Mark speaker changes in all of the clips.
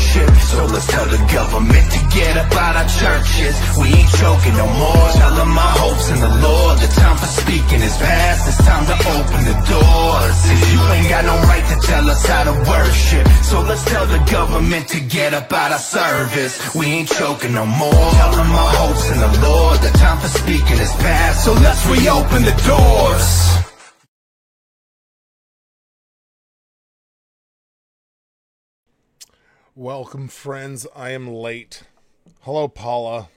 Speaker 1: worship. So let's tell the government to get up out our churches. We ain't choking no more. Tell them my hopes in the Lord. The time for speaking is past. It's time to open the doors. If you ain't got no right to tell us how to worship So let's tell the government to get up out our service. We ain't choking no more. Tell them my hopes in the Lord. The time for speaking is past. So let's reopen the doors
Speaker 2: Welcome, friends. I am late. Hello, Paula.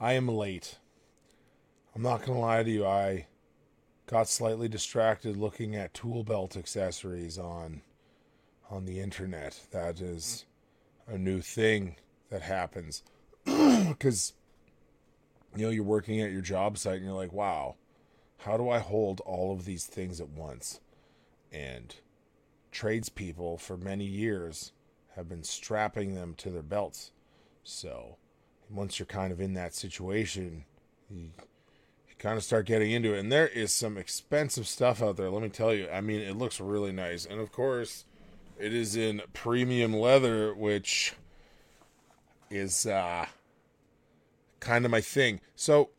Speaker 2: I am late. I'm not going to lie to you. I got slightly distracted looking at tool belt accessories on on the internet. That is a new thing that happens because you know you're working at your job site and you're like, "Wow, how do I hold all of these things at once?" And tradespeople for many years have been strapping them to their belts. So once you're kind of in that situation, you, you kind of start getting into it. And there is some expensive stuff out there, let me tell you. I mean, it looks really nice. And of course, it is in premium leather, which is uh, kind of my thing. So,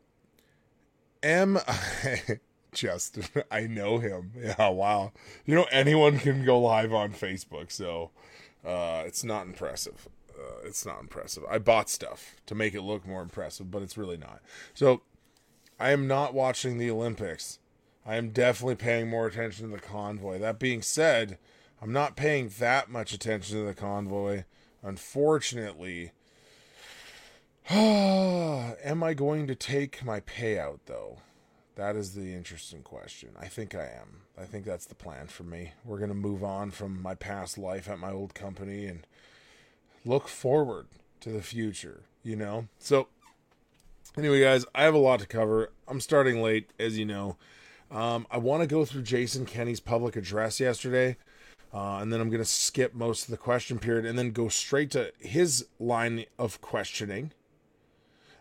Speaker 2: am Justin, I know him. Yeah, wow. You know, anyone can go live on Facebook, so uh, it's not impressive. Uh, it's not impressive. I bought stuff to make it look more impressive, but it's really not. So I am not watching the Olympics. I am definitely paying more attention to the convoy. That being said, I'm not paying that much attention to the convoy. Unfortunately, am I going to take my payout though? That is the interesting question. I think I am. I think that's the plan for me. We're going to move on from my past life at my old company and look forward to the future, you know? So, anyway, guys, I have a lot to cover. I'm starting late, as you know. Um, I want to go through Jason Kenney's public address yesterday, uh, and then I'm going to skip most of the question period and then go straight to his line of questioning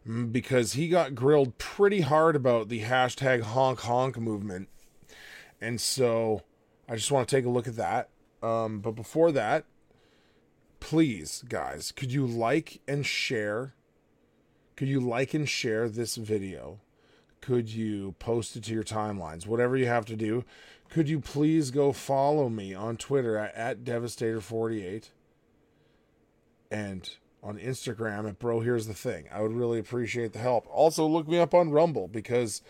Speaker 2: because he got grilled pretty hard about the hashtag honk honk movement. And so I just want to take a look at that. Um, but before that, please, guys, could you like and share? Could you like and share this video? Could you post it to your timelines? Whatever you have to do. Could you please go follow me on Twitter at, at Devastator48? And on Instagram at Bro Here's the Thing. I would really appreciate the help. Also, look me up on Rumble because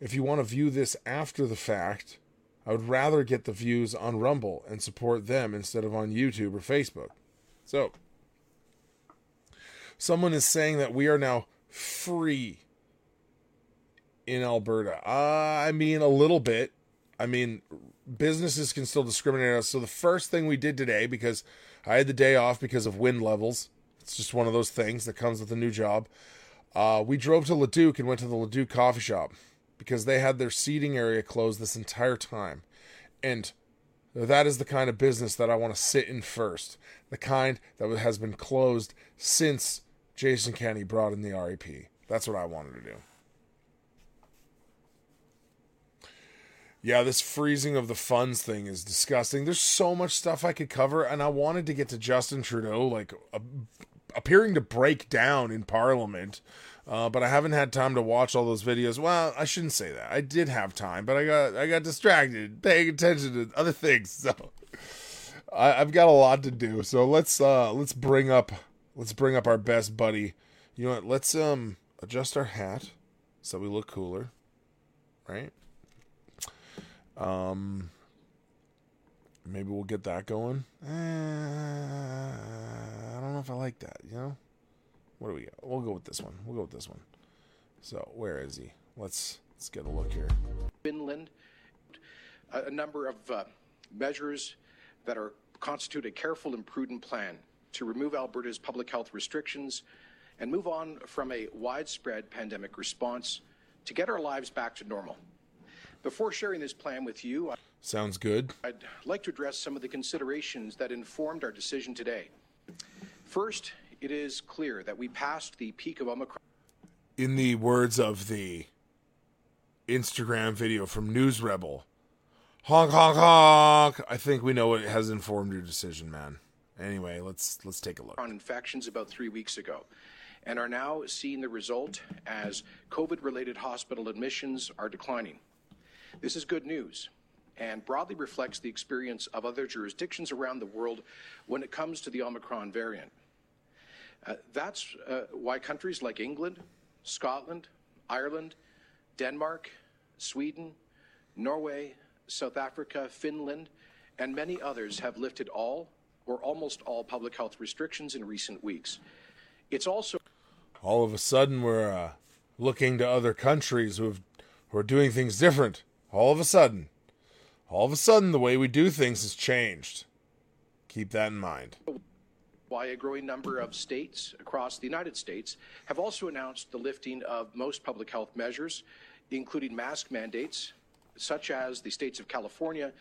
Speaker 2: if you want to view this after the fact, I would rather get the views on Rumble and support them instead of on YouTube or Facebook. So, someone is saying that we are now free in Alberta. Uh, I mean, a little bit. I mean, businesses can still discriminate us. So, the first thing we did today, because I had the day off because of wind levels, it's just one of those things that comes with a new job. Uh, we drove to Leduc and went to the Leduc coffee shop because they had their seating area closed this entire time. And that is the kind of business that I want to sit in first. The kind that has been closed since Jason Kenney brought in the REP. That's what I wanted to do. Yeah, this freezing of the funds thing is disgusting. There's so much stuff I could cover, and I wanted to get to Justin Trudeau like a, appearing to break down in Parliament. Uh, but I haven't had time to watch all those videos. Well, I shouldn't say that. I did have time, but I got I got distracted paying attention to other things. So I, have got a lot to do. So let's uh let's bring up let's bring up our best buddy. You know what? Let's um adjust our hat so we look cooler, right? Um, maybe we'll get that going. Uh, I don't know if I like that. You know, what do we got? We'll go with this one. We'll go with this one. So where is he? Let's let's get a look here.
Speaker 3: Finland, a number of uh, measures that are constitute a careful and prudent plan to remove Alberta's public health restrictions and move on from a widespread pandemic response to get our lives back to normal. Before sharing this plan with you,
Speaker 2: sounds good.
Speaker 3: I'd like to address some of the considerations that informed our decision today. First, it is clear that we passed the peak of Omicron.
Speaker 2: In the words of the Instagram video from News Rebel. Honk honk honk. I think we know it has informed your decision, man. Anyway, let's let's take a look.
Speaker 3: On infections about three weeks ago, and are now seeing the result as COVID-related hospital admissions are declining. This is good news and broadly reflects the experience of other jurisdictions around the world when it comes to the Omicron variant. Uh, that's uh, why countries like England, Scotland, Ireland, Denmark, Sweden, Norway, South Africa, Finland, and many others have lifted all or almost all public health restrictions in recent weeks. It's also
Speaker 2: all of a sudden we're uh, looking to other countries who have who are doing things different. All of a sudden, all of a sudden, the way we do things has changed. Keep that in mind.
Speaker 3: Why a growing number of states across the United States have also announced the lifting of most public health measures, including mask mandates, such as the states of California,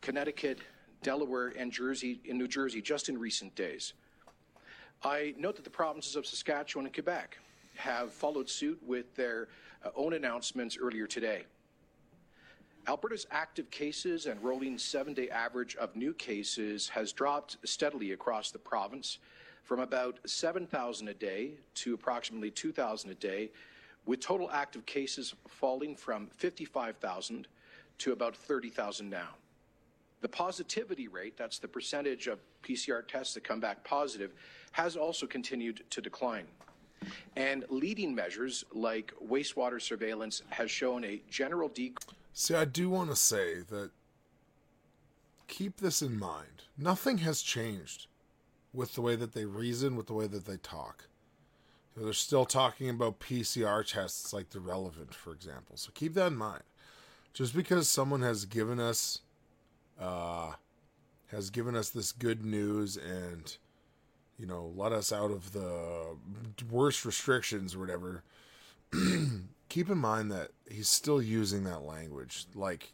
Speaker 3: Connecticut, Delaware, and Jersey in New Jersey just in recent days. I note that the provinces of Saskatchewan and Quebec have followed suit with their uh, own announcements earlier today. Alberta's active cases and rolling seven day average of new cases has dropped steadily across the province from about 7,000 a day to approximately 2,000 a day, with total active cases falling from 55,000 to about 30,000 now. The positivity rate, that's the percentage of PCR tests that come back positive, has also continued to decline. And leading measures like wastewater surveillance has shown a general decrease.
Speaker 2: See, I do want to say that keep this in mind. Nothing has changed with the way that they reason, with the way that they talk. You know, they're still talking about PCR tests like they're relevant, for example. So keep that in mind. Just because someone has given us uh, has given us this good news and you know let us out of the worst restrictions or whatever keep in mind that he's still using that language like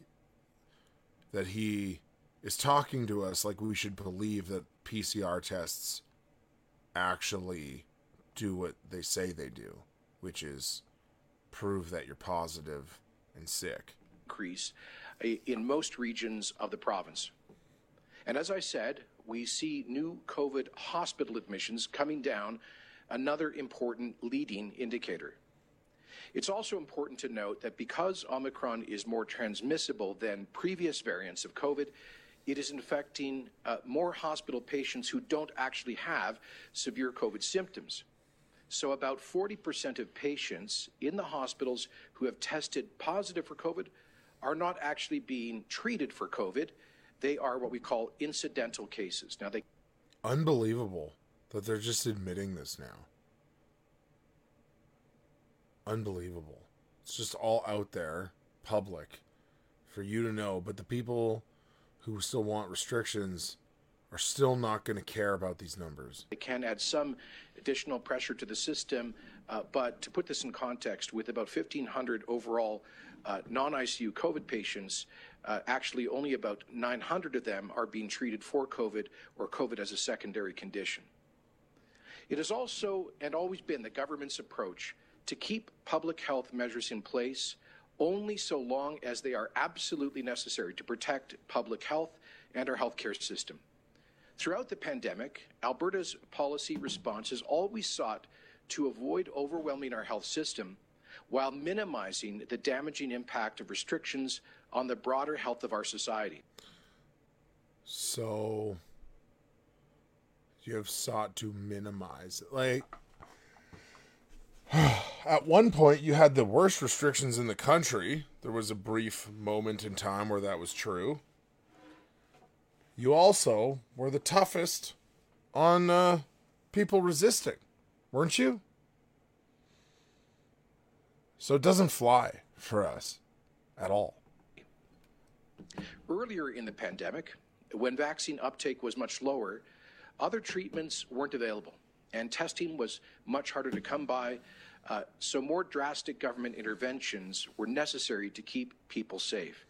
Speaker 2: that he is talking to us like we should believe that PCR tests actually do what they say they do, which is prove that you're positive and sick.
Speaker 3: Increase uh, in most regions of the province. And as I said, we see new COVID hospital admissions coming down, another important leading indicator. It's also important to note that because Omicron is more transmissible than previous variants of COVID, it is infecting uh, more hospital patients who don't actually have severe COVID symptoms. So, about 40% of patients in the hospitals who have tested positive for COVID are not actually being treated for COVID. They are what we call incidental cases. Now, they.
Speaker 2: Unbelievable that they're just admitting this now unbelievable. It's just all out there, public, for you to know. But the people who still want restrictions are still not going to care about these numbers.
Speaker 3: It can add some additional pressure to the system, uh, but to put this in context, with about 1,500 overall uh, non ICU COVID patients, uh, actually only about 900 of them are being treated for COVID or COVID as a secondary condition. It has also and always been the government's approach to keep public health measures in place only so long as they are absolutely necessary to protect public health and our healthcare system. Throughout the pandemic, Alberta's policy response has always sought to avoid overwhelming our health system while minimizing the damaging impact of restrictions on the broader health of our society.
Speaker 2: So, you have sought to minimize. Like, at one point you had the worst restrictions in the country. There was a brief moment in time where that was true. You also were the toughest on uh, people resisting, weren't you? So it doesn't fly for us at all.
Speaker 3: Earlier in the pandemic, when vaccine uptake was much lower, other treatments weren't available, and testing was much harder to come by uh, so more drastic government interventions were necessary to keep people safe.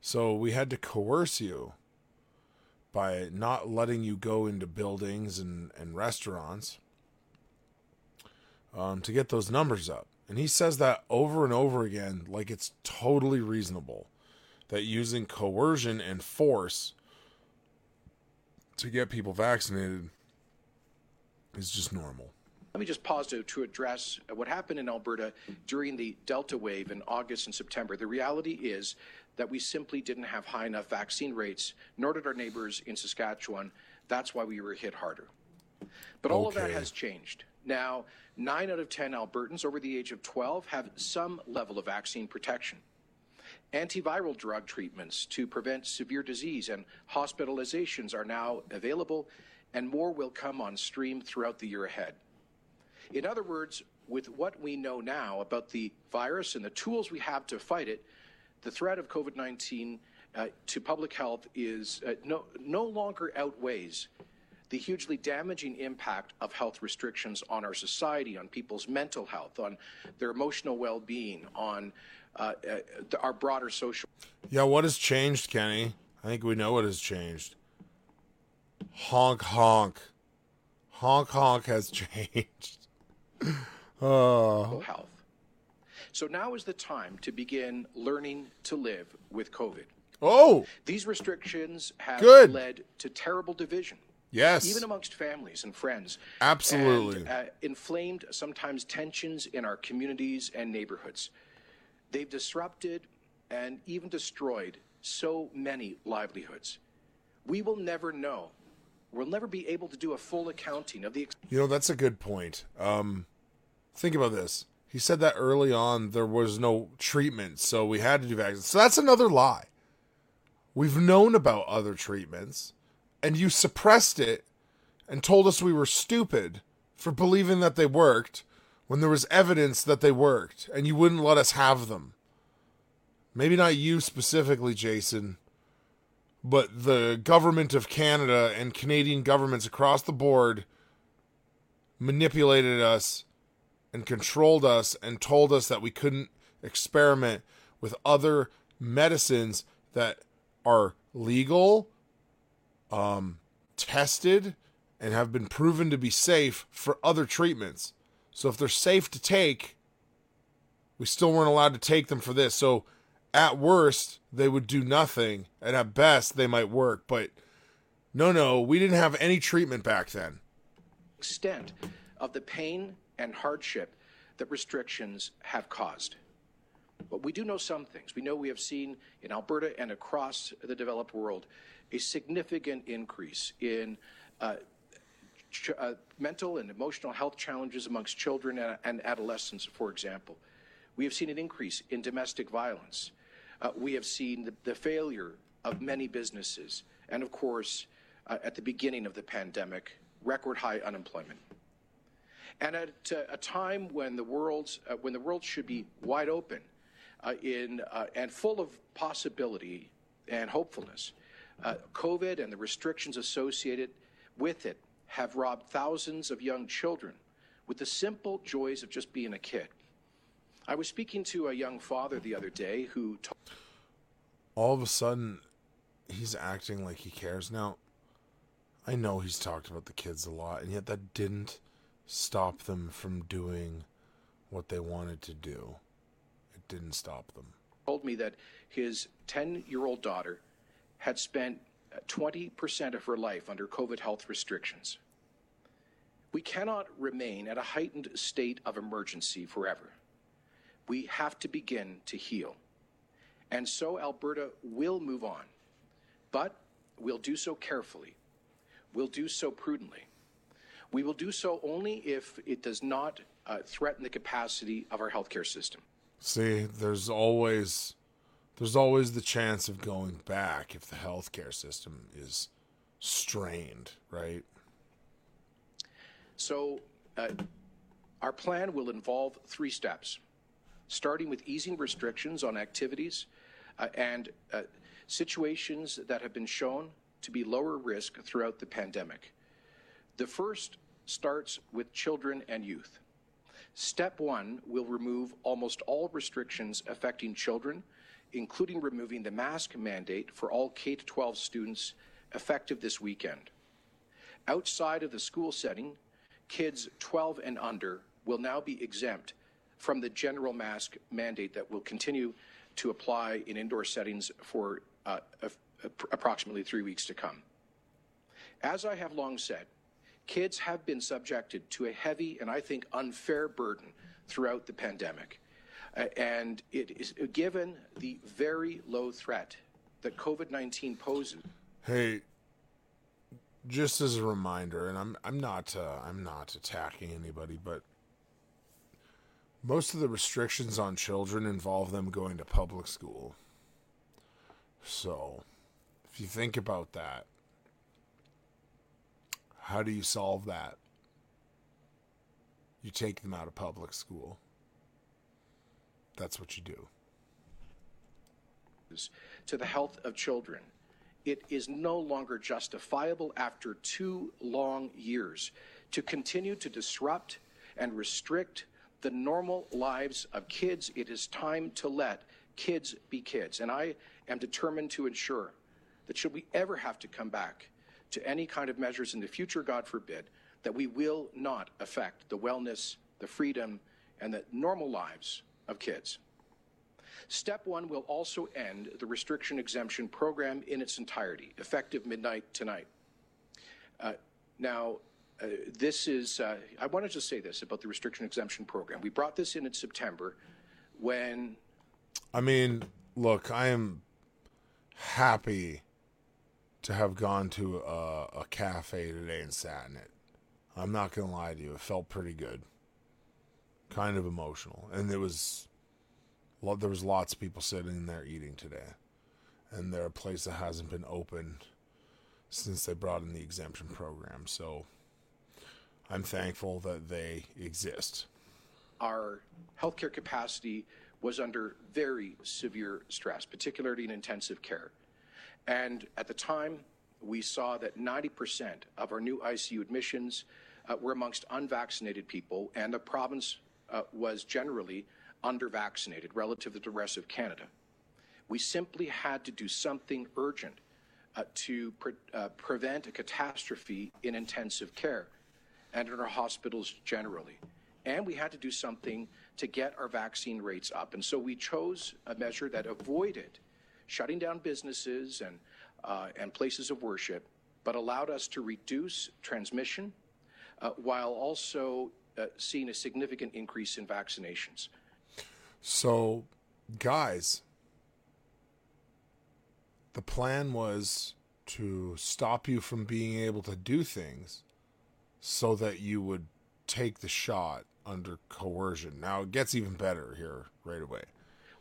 Speaker 2: so we had to coerce you by not letting you go into buildings and, and restaurants um, to get those numbers up. And he says that over and over again, like it's totally reasonable that using coercion and force to get people vaccinated is just normal.
Speaker 3: Let me just pause to, to address uh, what happened in Alberta during the Delta wave in August and September. The reality is that we simply didn't have high enough vaccine rates, nor did our neighbors in Saskatchewan. That's why we were hit harder. But all okay. of that has changed. Now, nine out of 10 Albertans over the age of 12 have some level of vaccine protection. Antiviral drug treatments to prevent severe disease and hospitalizations are now available, and more will come on stream throughout the year ahead. In other words, with what we know now about the virus and the tools we have to fight it, the threat of COVID 19 uh, to public health is uh, no, no longer outweighs the hugely damaging impact of health restrictions on our society, on people's mental health, on their emotional well being, on uh, uh, our broader social.
Speaker 2: Yeah, what has changed, Kenney? I think we know what has changed. Honk, honk. Honk, honk has changed.
Speaker 3: oh. Health. So now is the time to begin learning to live with COVID.
Speaker 2: Oh!
Speaker 3: These restrictions have
Speaker 2: Good.
Speaker 3: led to terrible division.
Speaker 2: Yes.
Speaker 3: Even amongst families and friends.
Speaker 2: Absolutely.
Speaker 3: And, uh, inflamed sometimes tensions in our communities and neighborhoods. They've disrupted and even destroyed so many livelihoods. We will never know. We'll never be able to do a full accounting of the. Ex-
Speaker 2: you know, that's a good point. Um, think about this. He said that early on there was no treatment, so we had to do vaccines. So that's another lie. We've known about other treatments, and you suppressed it and told us we were stupid for believing that they worked when there was evidence that they worked and you wouldn't let us have them. Maybe not you specifically, Jason, but the government of Canada and Canadian governments across the board manipulated us and controlled us and told us that we couldn't experiment with other medicines that are legal, um, tested, and have been proven to be safe for other treatments. So if they're safe to take, we still weren't allowed to take them for this. So at worst, they would do nothing, and at best, they might work. But no, no, we didn't have any treatment back then.
Speaker 3: Extent of the pain and hardship that restrictions have caused. But we do know some things. We know we have seen in Alberta and across the developed world a significant increase in uh, uh, mental and emotional health challenges amongst children and, and, adolescents, for example. We have seen an increase in domestic violence. Uh, we have seen the, the, failure of many businesses. And of course, uh, at the beginning of the pandemic, record high unemployment. And at uh, a time when the, uh, when the world should be wide open uh, in, and full of possibility and hopefulness, COVID and the restrictions associated with it have robbed thousands of young children with the simple joys of just being a kid. I was speaking to a young father the other day who. Told-
Speaker 2: All of a sudden, he's acting like he cares. Now, I know he's talked about the kids a lot, and yet that didn't stop them from doing what they wanted to do. It didn't stop them.
Speaker 3: Told me that his 10 year old daughter had spent 20% of her life under COVID health restrictions. We cannot remain at a heightened state of emergency forever. We have to begin to heal. And so Alberta will move on, but we'll do so carefully. We'll do so prudently. We will do so only if it does not uh, threaten the capacity of our healthcare system.
Speaker 2: See, there's always there's always the chance of going back if the healthcare system is strained, right?
Speaker 3: So, uh, our plan will involve three steps, starting with easing restrictions on activities uh, and uh, situations that have been shown to be lower risk throughout the pandemic. The first starts with children and youth. Step one will remove almost all restrictions affecting children including removing the mask mandate for all K 12 students effective this weekend. Outside of the school setting, kids 12 and under will now be exempt from the general mask mandate that will continue to apply in indoor settings for uh, approximately three weeks to come. As I have long said, kids have been subjected to a heavy and I think unfair burden throughout the pandemic. Uh, and it is given the very low threat that COVID 19 poses.
Speaker 2: Hey, just as a reminder, and I'm I'm not uh, I'm not attacking anybody, but most of the restrictions on children involve them going to public school. So, if you think about that, how do you solve that? You take them out of public school. That's what you do.
Speaker 3: To the health of children it is no longer justifiable after two long years to continue to disrupt and restrict the normal lives of kids. It is time to let kids be kids. And I am determined to ensure that should we ever have to come back to any kind of measures in the future, God forbid, that we will not affect the wellness, the freedom, and the normal lives of kids. Step one will also end the restriction exemption program in its entirety, effective midnight tonight. Uh, now, uh, this is, uh, I wanted to say this about the restriction exemption program. We brought this in in September when.
Speaker 2: I mean, look, I am happy to have gone to a, a cafe today and sat in it. I'm not going to lie to you. It felt pretty good. Kind of emotional. And it was there was lots of people sitting there eating today, and they're a place that hasn't been opened since they brought in the exemption program. So I'm thankful that they exist.
Speaker 3: Our healthcare capacity was under very severe stress, particularly in intensive care. And at the time, we saw that 90% of our new ICU admissions uh, were amongst unvaccinated people, and the province uh, was generally undervaccinated relative to the rest of Canada. We simply had to do something urgent uh, to pre- uh, prevent a catastrophe in intensive care and in our hospitals generally. And we had to do something to get our vaccine rates up. And so we chose a measure that avoided shutting down businesses and, uh, and places of worship, but allowed us to reduce transmission uh, while also uh, seeing a significant increase in vaccinations.
Speaker 2: So, guys, the plan was to stop you from being able to do things so that you would take the shot under coercion. Now, it gets even better here right away.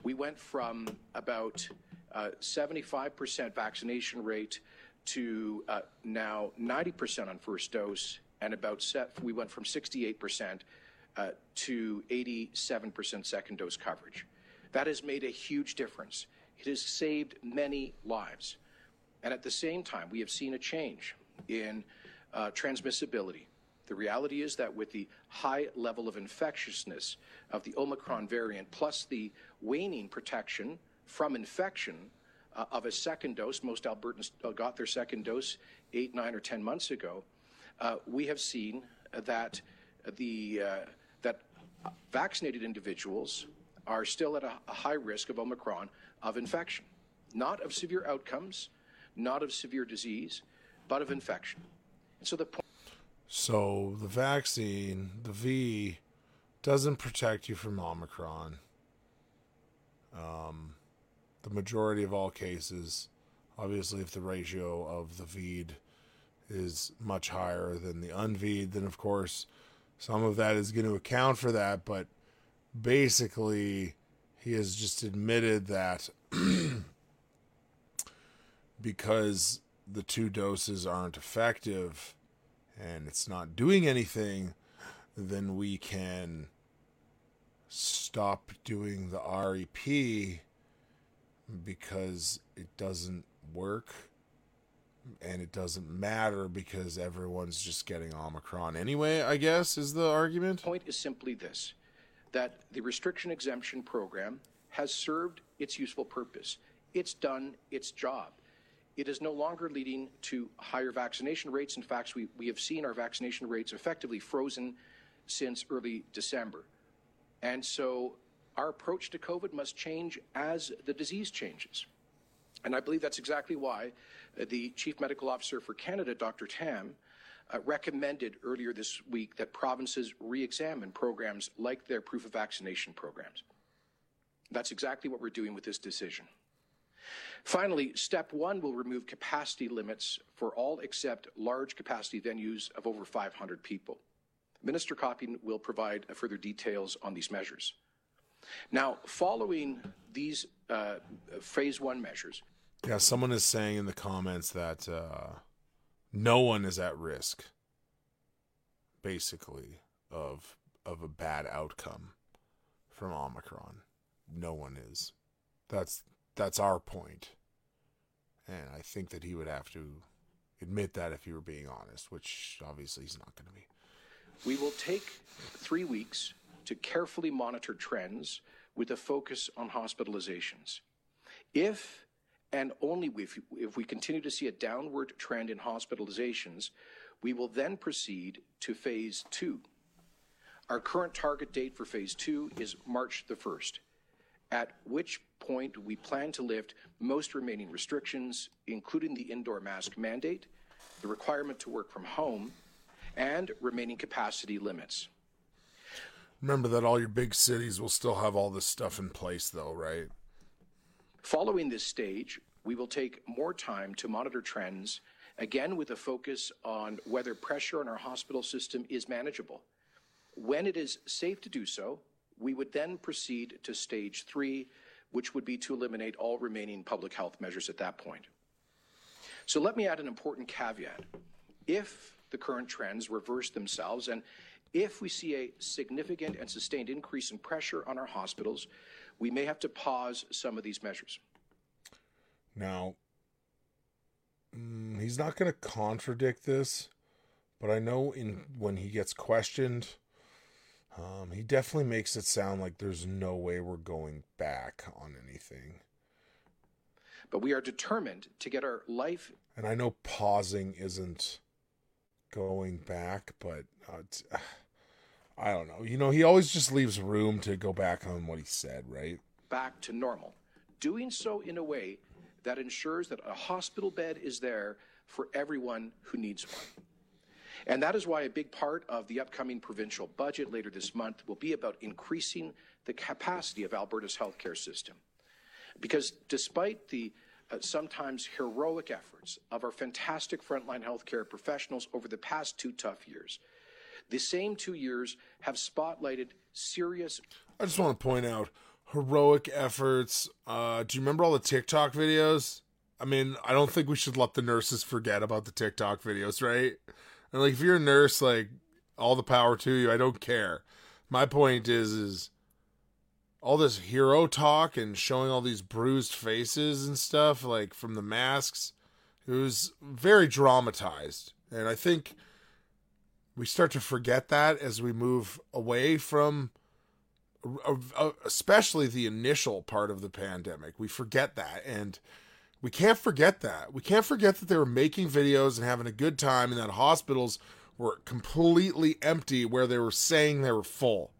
Speaker 3: We went from about uh, 75% vaccination rate to uh, now 90% on first dose, and about set, we went from 68% uh, to 87% second dose coverage. That has made a huge difference. It has saved many lives. And at the same time, we have seen a change in uh, transmissibility. The reality is that with the high level of infectiousness of the Omicron variant, plus the waning protection from infection uh, of a second dose, most Albertans got their second dose eight, nine, or 10 months ago, uh, we have seen that the uh, that vaccinated individuals are still at a, a high risk of Omicron of infection, not of severe outcomes, not of severe disease, but of infection. And so the point.
Speaker 2: So the vaccine, the V, doesn't protect you from Omicron. Um, the majority of all cases, obviously, if the ratio of the VED is much higher than the unVED, then of course some of that is going to account for that, but basically, he has just admitted that because the two doses aren't effective and it's not doing anything, then we can stop doing the REP because it doesn't work and it doesn't matter because everyone's just getting Omicron anyway, I guess, is the argument.
Speaker 3: The point is simply this that the restriction exemption program has served its useful purpose. It's done its job. It is no longer leading to higher vaccination rates. In fact, we, we have seen our vaccination rates effectively frozen since early December. And so our approach to COVID must change as the disease changes. And I believe that's exactly why uh, the Chief Medical Officer for Canada, Dr. Tam, uh, recommended earlier this week that provinces re examine programs like their proof of vaccination programs. That's exactly what we're doing with this decision. Finally, step one will remove capacity limits for all except large capacity venues of over 500 people. Minister Copping will provide further details on these measures. Now, following these uh, phase one measures.
Speaker 2: Yeah, someone is saying in the comments that uh, no one is at risk, basically, of of a bad outcome from Omicron. No one is. That's that's our point. And I think that he would have to admit that if he were being honest, which obviously he's not going to be.
Speaker 3: We will take three weeks to carefully monitor trends with a focus on hospitalizations. If and only if, if we continue to see a downward trend in hospitalizations, we will then proceed to phase two. Our current target date for phase two is March the 1st, at which point we plan to lift most remaining restrictions, including the indoor mask mandate, the requirement to work from home, and remaining capacity limits.
Speaker 2: Remember that all your big cities will still have all this stuff in place, though, right?
Speaker 3: Following this stage, we will take more time to monitor trends, again with a focus on whether pressure on our hospital system is manageable. When it is safe to do so, we would then proceed to stage three, which would be to eliminate all remaining public health measures at that point. So let me add an important caveat. If the current trends reverse themselves and if we see a significant and sustained increase in pressure on our hospitals, we may have to pause some of these measures.
Speaker 2: Now, mm, he's not going to contradict this, but I know in when he gets questioned, um, he definitely makes it sound like there's no way we're going back on anything.
Speaker 3: But we are determined to get our life.
Speaker 2: And I know pausing isn't going back, but uh, I don't know. You know, he always just leaves room to go back on what he said, right?
Speaker 3: Back to normal. Doing so in a way that ensures that a hospital bed is there for everyone who needs one. And that is why a big part of the upcoming provincial budget later this month will be about increasing the capacity of Alberta's healthcare system. Because despite the uh, sometimes heroic efforts of our fantastic frontline healthcare professionals over the past two tough years, the same two years have spotlighted serious.
Speaker 2: I just want to point out heroic efforts. Uh, do you remember all the TikTok videos? I mean, I don't think we should let the nurses forget about the TikTok videos, right? And like, if you're a nurse, like, all the power to you. I don't care. My point is, is all this hero talk and showing all these bruised faces and stuff, like from the masks. It was very dramatized, and I think we start to forget that as we move away from uh, uh, especially the initial part of the pandemic we forget that and we can't forget that. We can't forget that they were making videos and having a good time and that hospitals were completely empty where they were saying they were full.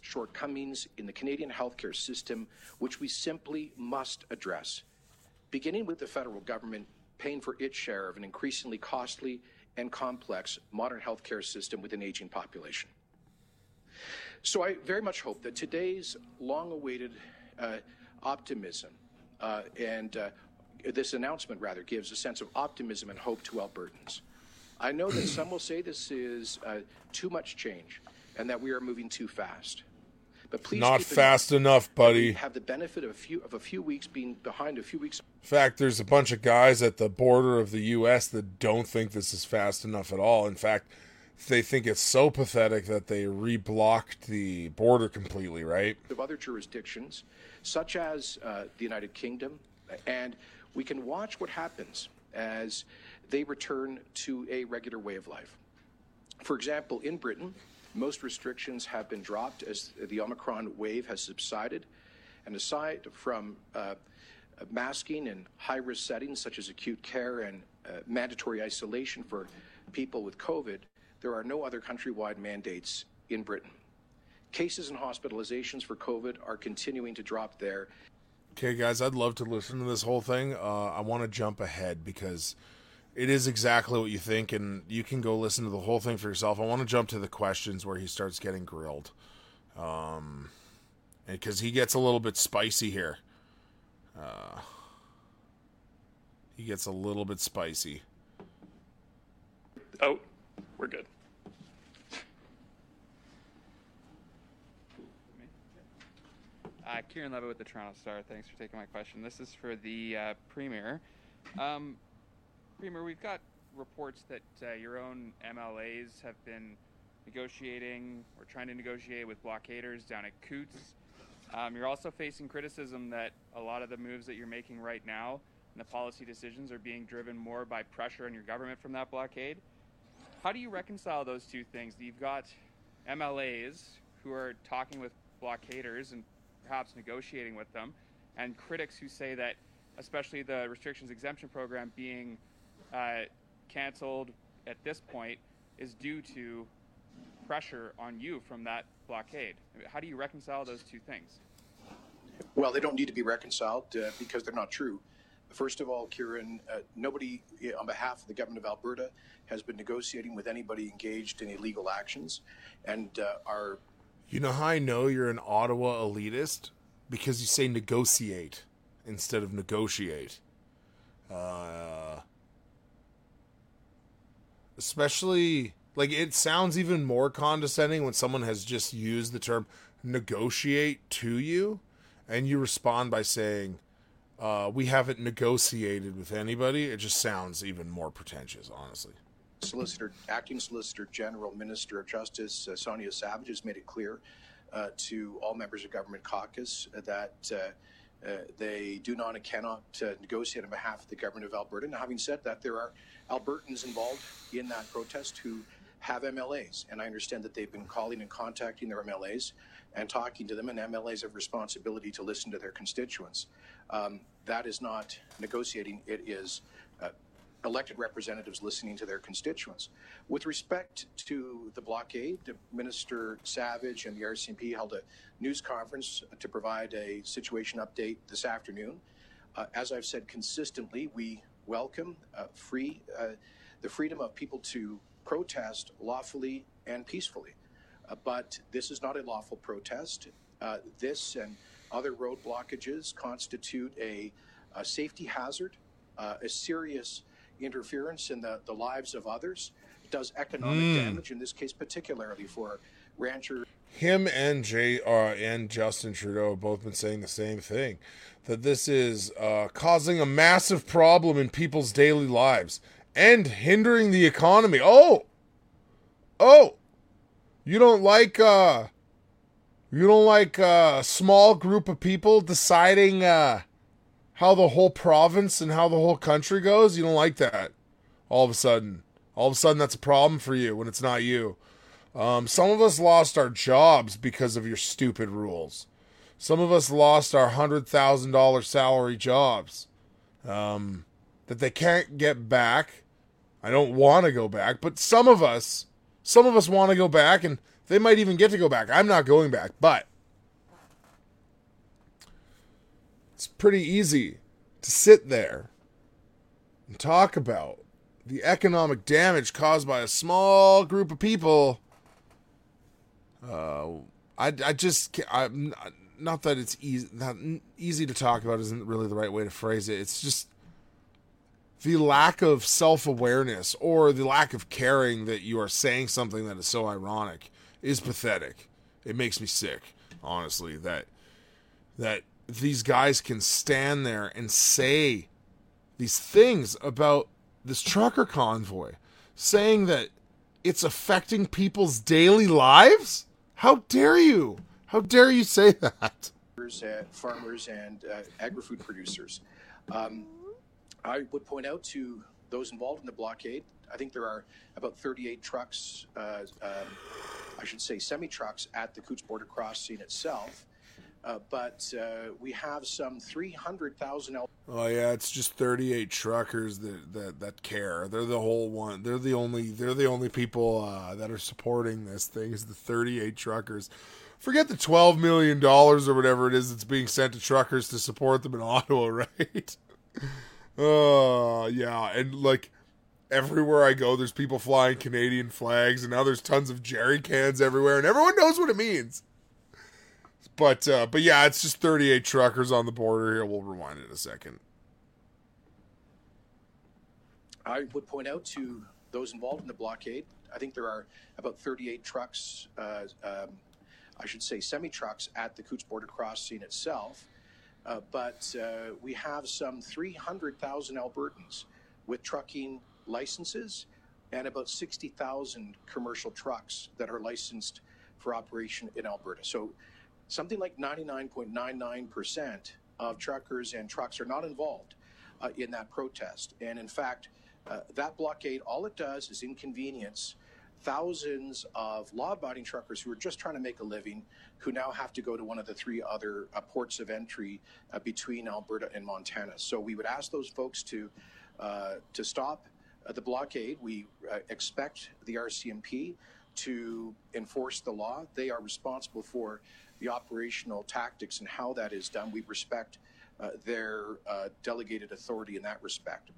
Speaker 3: Shortcomings in the canadian healthcare system which we simply must address. Beginning with the federal government paying for its share of an increasingly costly and complex modern healthcare system with an aging population. So I very much hope that today's long awaited uh, optimism uh, and uh, this announcement, rather, gives a sense of optimism and hope to Albertans. I know that some will say this is uh, too much change and that we are moving too fast. But please
Speaker 2: not fast enough, buddy.
Speaker 3: Have the benefit of a few of a few weeks being behind a few weeks.
Speaker 2: In fact, there's a bunch of guys at the border of the U.S. that don't think this is fast enough at all. In fact, they think it's so pathetic that they reblocked the border completely. Right?
Speaker 3: Of other jurisdictions, such as uh, the United Kingdom, and we can watch what happens as they return to a regular way of life. For example, in Britain, most restrictions have been dropped as the Omicron wave has subsided. And aside from uh, masking in high risk settings such as acute care and uh, mandatory isolation for people with COVID, there are no other countrywide mandates in Britain. Cases and hospitalizations for COVID are continuing to drop there.
Speaker 2: Okay, guys, I'd love to listen to this whole thing. Uh, I want to jump ahead because it is exactly what you think, and you can go listen to the whole thing for yourself. I want to jump to the questions where he starts getting grilled, um, because he gets a little bit spicy here. Uh, he gets a little bit spicy.
Speaker 4: Oh, we're good.
Speaker 5: Uh, Kieran Leavitt with the Toronto Star. Thanks for taking my question. This is for the uh, Premier. Um, Premier, we've got reports that uh, your own MLAs have been negotiating or trying to negotiate with blockaders down at Coutts. Um, you're also facing criticism that a lot of the moves that you're making right now and the policy decisions are being driven more by pressure on your government from that blockade. How do you reconcile those two things? You've got MLAs who are talking with blockaders and perhaps negotiating with them, and critics who say that, especially the restrictions exemption program being uh, canceled at this point, is due to pressure on you from that blockade. How do you reconcile those two things?
Speaker 3: Well, they don't need to be reconciled uh, because they're not true. First of all, Kieran, uh, nobody on behalf of the government of Alberta has been negotiating with anybody engaged in illegal actions, and uh, our
Speaker 2: You know how I know you're an Ottawa elitist? Because you say negotiate instead of negotiate. Uh, especially, like, it sounds even more condescending when someone has just used the term negotiate to you, and you respond by saying, uh, we haven't negotiated with anybody. It just sounds even more pretentious, honestly.
Speaker 3: Solicitor, Acting Solicitor General, Minister of Justice uh, Sonya Savage has made it clear uh, to all members of Government Caucus that uh, uh, they do not and cannot uh, negotiate on behalf of the Government of Alberta. Now, having said that, there are Albertans involved in that protest who have MLAs, and I understand that they've been calling and contacting their MLAs and talking to them, and MLAs have responsibility to listen to their constituents. Um, that is not negotiating; it is elected representatives listening to their constituents. With respect to the blockade, Minister Savage and the RCMP held a news conference to provide a situation update this afternoon. Uh, as I've said consistently, we welcome uh, free uh, the freedom of people to protest lawfully and peacefully. Uh, but this is not a lawful protest. Uh, this and other road blockages constitute a, a safety hazard, uh, a serious interference in the, the lives of others. It does economic
Speaker 2: Mm.
Speaker 3: damage, in this case, particularly for ranchers.
Speaker 2: him and Jay uh, and Justin Trudeau have both been saying the same thing that this is uh, causing a massive problem in people's daily lives and hindering the economy. Oh, oh, you don't like uh, you don't like uh, a small group of people deciding uh, how the whole province and how the whole country goes. You don't like that. All of a sudden, all of a sudden, that's a problem for you when it's not you. Um, some of us lost our jobs because of your stupid rules. Some of us lost our hundred thousand dollar salary jobs um, that they can't get back. I don't want to go back, but some of us, some of us want to go back, and they might even get to go back. I'm not going back, but it's pretty easy to sit there and talk about the economic damage caused by a small group of people uh, I, I just not- not that it's easy not easy to talk about isn't really the right way to phrase it. It's just the lack of self awareness or the lack of caring that you are saying something that is so ironic is pathetic. It makes me sick, honestly. That that these guys can stand there and say these things about this trucker convoy, saying that it's affecting people's daily lives? How dare you? How dare you say that?
Speaker 3: farmers and uh, agri-food producers. Um, I would point out to those involved in the blockade, I think there are about 38 trucks, uh, um, I should say semi trucks at the Coutts border crossing itself. Uh, but uh, we have some 300,000 el-
Speaker 2: Oh yeah, it's just 38 truckers that, that that care. They're the whole one. They're the only they're the only people uh, that are supporting this thing is the 38 truckers. forget the twelve million dollars or whatever it is that's being sent to truckers to support them in Ottawa, right? Oh yeah, and like everywhere I go, there's people flying Canadian flags, and now there's tons of jerry cans everywhere, and everyone knows what it means. But uh, but yeah, it's just 38 truckers on the border here. We'll rewind it a second.
Speaker 3: I would point out to those involved in the blockade. I think there are about 38 trucks, uh, um, I should say semi trucks, at the Coutts border crossing itself. Uh, but uh, we have some 300,000 Albertans with trucking licenses and about 60,000 commercial trucks that are licensed for operation in Alberta. So something like 99.99% of truckers and trucks are not involved uh, in that protest. And in fact, uh, that blockade, all it does is inconvenience thousands of law abiding truckers who are just trying to make a living who now have to go to one of the three other uh, ports of entry uh, between Alberta and Montana. So we would ask those folks to, uh, to stop uh, the blockade. We expect the RCMP to enforce the law. They are responsible for the operational tactics and how that is done. We respect their delegated authority in that respect.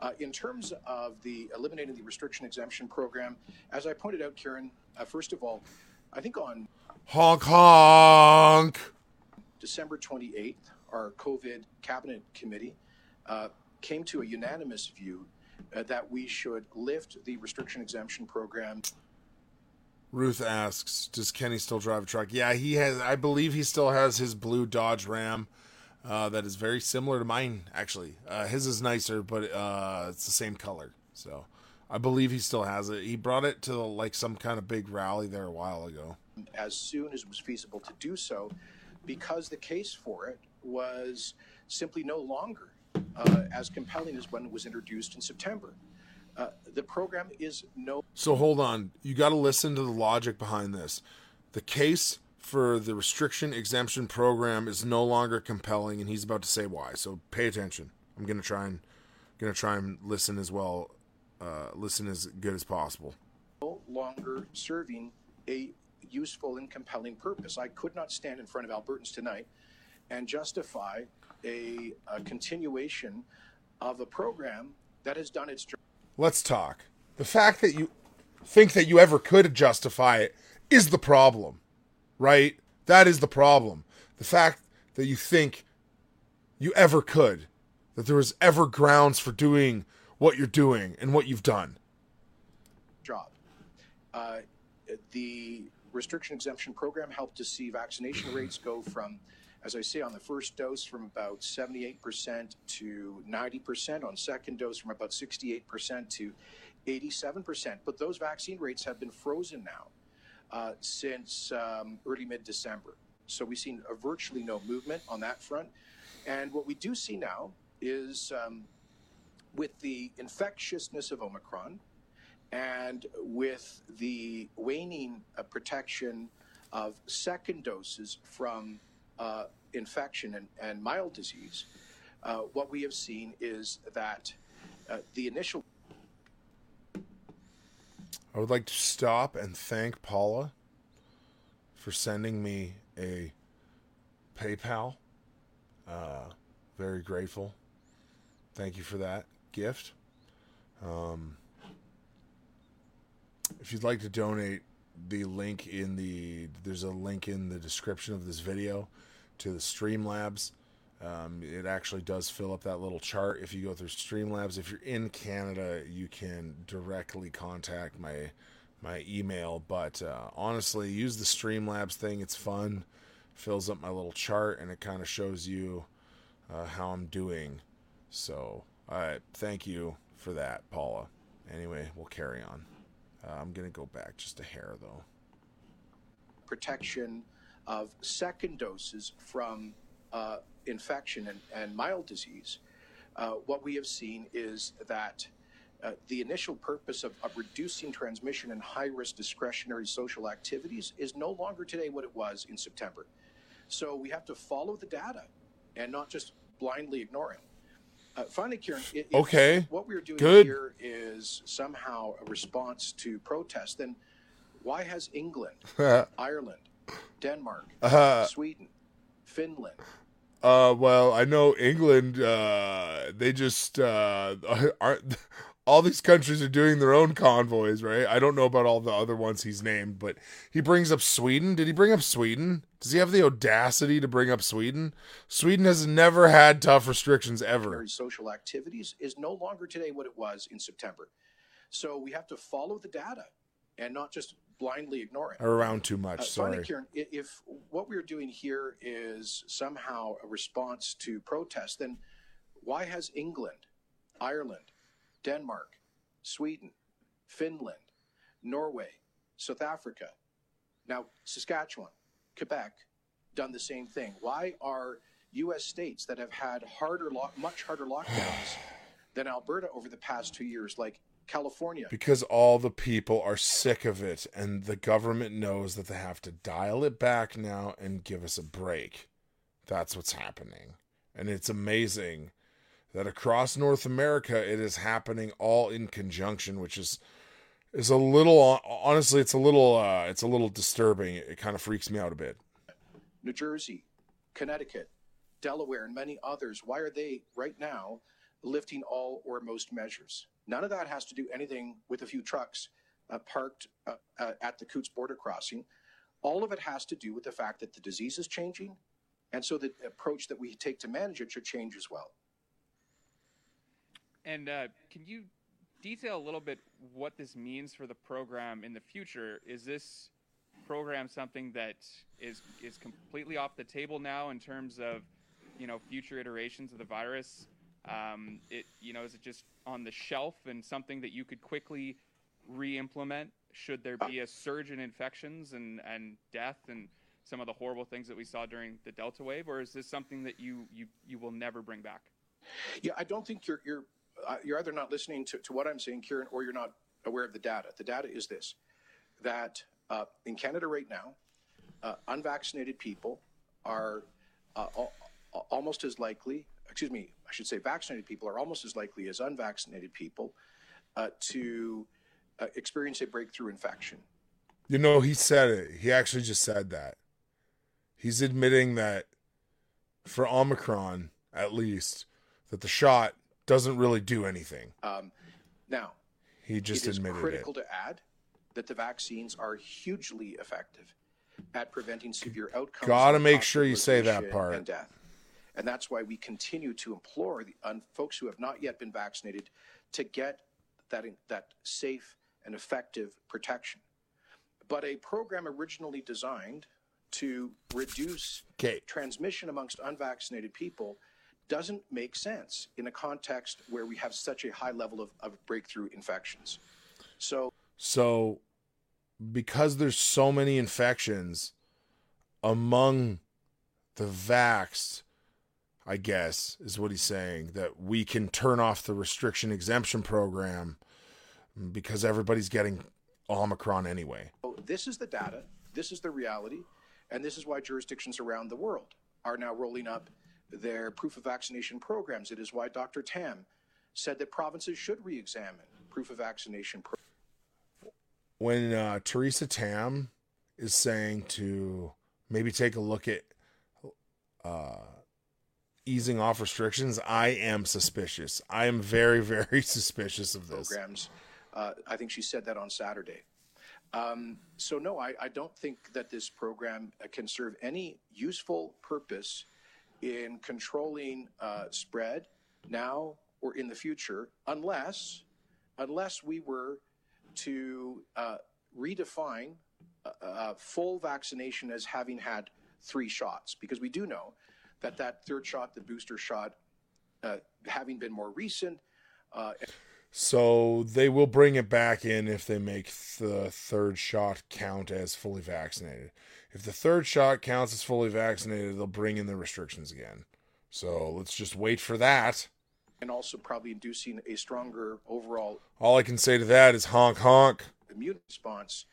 Speaker 3: Uh, in terms of the eliminating the restriction exemption program, as I pointed out, Kieran, uh, first of all, I think on
Speaker 2: honk honk
Speaker 3: December 28th, our COVID cabinet committee uh, came to a unanimous view uh, that we should lift the restriction exemption program.
Speaker 2: Ruth asks, "Does Kenney still drive a truck?" Yeah, he has. I believe he still has his blue Dodge Ram uh, that is very similar to mine. Actually, uh, his is nicer, but uh, it's the same color. So I believe he still has it. He brought it to like some kind of big rally there a while ago.
Speaker 3: As soon as it was feasible to do so, because the case for it was simply no longer uh, as compelling as when it was introduced in September. Uh, the program is no.
Speaker 2: So hold on. You got to listen to the logic behind this. The case for the restriction exemption program is no longer compelling, and he's about to say why. So pay attention. I'm gonna try and gonna try and listen as well, uh, listen as good as possible.
Speaker 3: No longer serving a useful and compelling purpose. I could not stand in front of Albertans tonight and justify a, a continuation of a program that has done its job.
Speaker 2: Let's talk. The fact that you think that you ever could justify it is the problem right? That is the problem. The fact that you think you ever could, that there was ever grounds for doing what you're doing and what you've done.
Speaker 3: Job. Uh, the restriction exemption program helped to see vaccination rates go from, as I say, on the first dose from about 78% to 90%, on second dose from about 68% to 87%. But those vaccine rates have been frozen now uh, since um, early mid December. So we've seen virtually no movement on that front. And what we do see now is um, with the infectiousness of Omicron and with the waning uh, protection of second doses from uh, infection and, and, mild disease, uh, what we have seen is that uh, the initial
Speaker 2: I would like to stop and thank Paula for sending me a PayPal. Uh, very grateful. Thank you for that gift. Um, if you'd like to donate, the link in the there's a link in the description of this video to the Streamlabs um, it actually does fill up that little chart if you go through Streamlabs. If you're in Canada, you can directly contact my my email. But uh, honestly, use the Streamlabs thing. It's fun. Fills up my little chart and it kind of shows you uh, how I'm doing. So, I thank you for that, Paula. Anyway, we'll carry on. Uh, I'm gonna go back just a hair though.
Speaker 3: Protection of second doses from uh, infection and, and mild disease, uh, what we have seen is that uh, the initial purpose of, of, reducing transmission in high risk discretionary social activities is no longer today what it was in September. So we have to follow the data and not just blindly ignore it. Uh, finally, Kieran, if
Speaker 2: okay.
Speaker 3: what we're doing
Speaker 2: Good.
Speaker 3: here is somehow a response to protest, then why has England, Ireland, Denmark,
Speaker 2: Uh,
Speaker 3: Sweden, Finland.
Speaker 2: Uh, well, I know England. Uh, they just uh, are all these countries are doing their own convoys, right? I don't know about all the other ones he's named, but he brings up Sweden. Did he bring up Sweden? Does he have the audacity to bring up Sweden? Sweden has never had tough restrictions ever.
Speaker 3: Social activities is no longer today what it was in September. So we have to follow the data and not just blindly ignore it.
Speaker 2: Around too much.
Speaker 3: Uh,
Speaker 2: sorry.
Speaker 3: Kieran, if what we're doing here is somehow a response to protest, then why has England, Ireland, Denmark, Sweden, Finland, Norway, South Africa, now Saskatchewan, Quebec done the same thing? Why are U.S. states that have had harder, lock, much harder lockdowns than Alberta over the past two years, like California,
Speaker 2: Because all the people are sick of it, and the government knows that they have to dial it back now and give us a break. That's what's happening. And it's amazing that across North America it is happening all in conjunction, which is is a little honestly it's a little uh it's a little disturbing. It, kind of freaks me out a bit.
Speaker 3: New Jersey, Connecticut, Delaware, and many others, why are they right now lifting all or most measures? None of that has to do anything with a few trucks uh, parked uh, uh, at the Coutts border crossing. All of it has to do with the fact that the disease is changing, and so the approach that we take to manage it should change as well.
Speaker 5: And uh, can you detail a little bit what this means for the program in the future? Is this program something that is is completely off the table now in terms of you know future iterations of the virus? Um, it you know is it just on the shelf and something that you could quickly re-implement should there be a surge in infections and, and death and some of the horrible things that we saw during the Delta wave, or is this something that you you, you will never bring back?
Speaker 3: Yeah, I don't think you're you're uh, you're either not listening to, to what I'm saying, Kieran, or you're not aware of the data. The data is this: that uh, in Canada right now, uh, unvaccinated people are uh, al- al- almost as likely. Excuse me, I should say vaccinated people are almost as likely as unvaccinated people uh, to uh, experience a breakthrough infection.
Speaker 2: You know, he said it. He actually just said that. He's admitting that for Omicron, at least, that the shot doesn't really do anything.
Speaker 3: Um, now,
Speaker 2: He just
Speaker 3: it is
Speaker 2: admitted
Speaker 3: critical
Speaker 2: it.
Speaker 3: to add that the vaccines are hugely effective at preventing severe outcomes.
Speaker 2: Gotta make sure you say that part.
Speaker 3: And death. And that's why we continue to implore the um, folks who have not yet been vaccinated to get that that safe and effective protection. But a program originally designed to reduce
Speaker 2: Okay.
Speaker 3: transmission amongst unvaccinated people doesn't make sense in a context where we have such a high level of, of breakthrough infections. So
Speaker 2: So, because there's so many infections among the vaxxed, I guess, is what he's saying, that we can turn off the restriction exemption program because everybody's getting Omicron anyway.
Speaker 3: this is the data, this is the reality, and this is why jurisdictions around the world are now rolling up their proof of vaccination programs. It is why Dr. Tam said that provinces should re examine proof of vaccination programs.
Speaker 2: when uh, Theresa Tam is saying to maybe take a look at uh, easing off restrictions, I am suspicious. I am very, very suspicious of this.
Speaker 3: programs. Uh, I think she said that on Saturday. Um, so, no, I, I don't think that this program uh, can serve any useful purpose in controlling uh, spread now or in the future, unless unless we were to uh, redefine uh, uh, full vaccination as having had three shots, because we do know that that third shot, the booster shot, uh, having been more recent, uh,
Speaker 2: So they will bring it back in if they make the third shot count as fully vaccinated. If the third shot counts as fully vaccinated, they'll bring in the restrictions again. So let's just wait for that.
Speaker 3: and also probably inducing a stronger overall
Speaker 2: All I can say to that is honk honk.
Speaker 3: immune response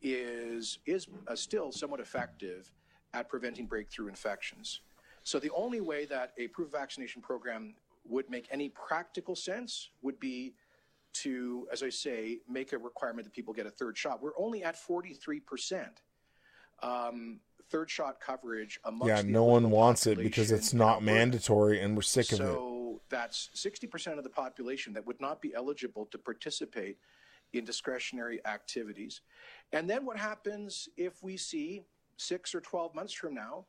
Speaker 3: is is uh, still somewhat effective at preventing breakthrough infections. So the only way that a proof vaccination program would make any practical sense would be to, as I say, make a requirement that people get a third shot. We're only at 43 percent um, third shot coverage amongst
Speaker 2: Yeah, no one wants it because it's not mandatory and we're sick of it.
Speaker 3: So that's 60% of the population that would not be eligible to participate in discretionary activities. And then what happens if we see six or 12 months from now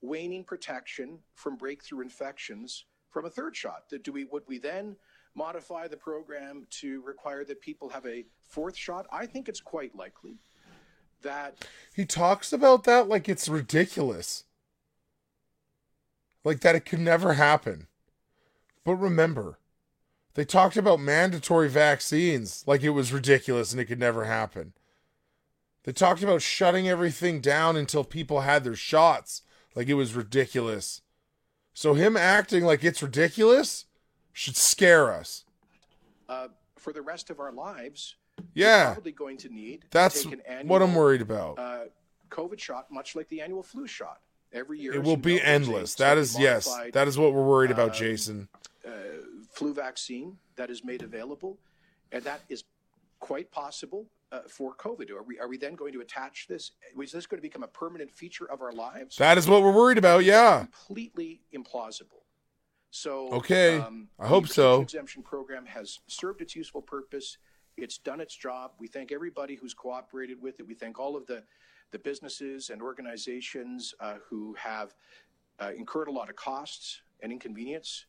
Speaker 3: waning protection from breakthrough infections from a third shot? Do we, would we then modify the program to require that people have a fourth shot? I think it's quite likely that
Speaker 2: He talks about that like it's ridiculous. Like that it could never happen. But remember, they talked about mandatory vaccines like it was ridiculous and it could never happen. They talked about shutting everything down until people had their shots like it was ridiculous. So him acting like it's ridiculous should scare us.
Speaker 3: uh, for the rest of our lives,
Speaker 2: Yeah.
Speaker 3: we're probably going to need to
Speaker 2: That's
Speaker 3: take an annual,
Speaker 2: what I'm worried about.
Speaker 3: uh, COVID shot, much like the annual flu shot. Every year,
Speaker 2: It will be
Speaker 3: know, there's a
Speaker 2: endless. That is yes. That is what we're worried about,
Speaker 3: um,
Speaker 2: Jason.
Speaker 3: flu vaccine that is made available, and that is quite possible uh, for COVID. Are we are we then going to attach this? Is this going to become a permanent feature of our lives?
Speaker 2: That is what we're worried about. Yeah.
Speaker 3: completely implausible. So
Speaker 2: Okay.
Speaker 3: um,
Speaker 2: I hope so.
Speaker 3: Exemption program has served its useful purpose. It's done its job. We thank everybody who's cooperated with it. We thank all of the the businesses and organizations uh, who have uh, incurred a lot of costs and inconvenience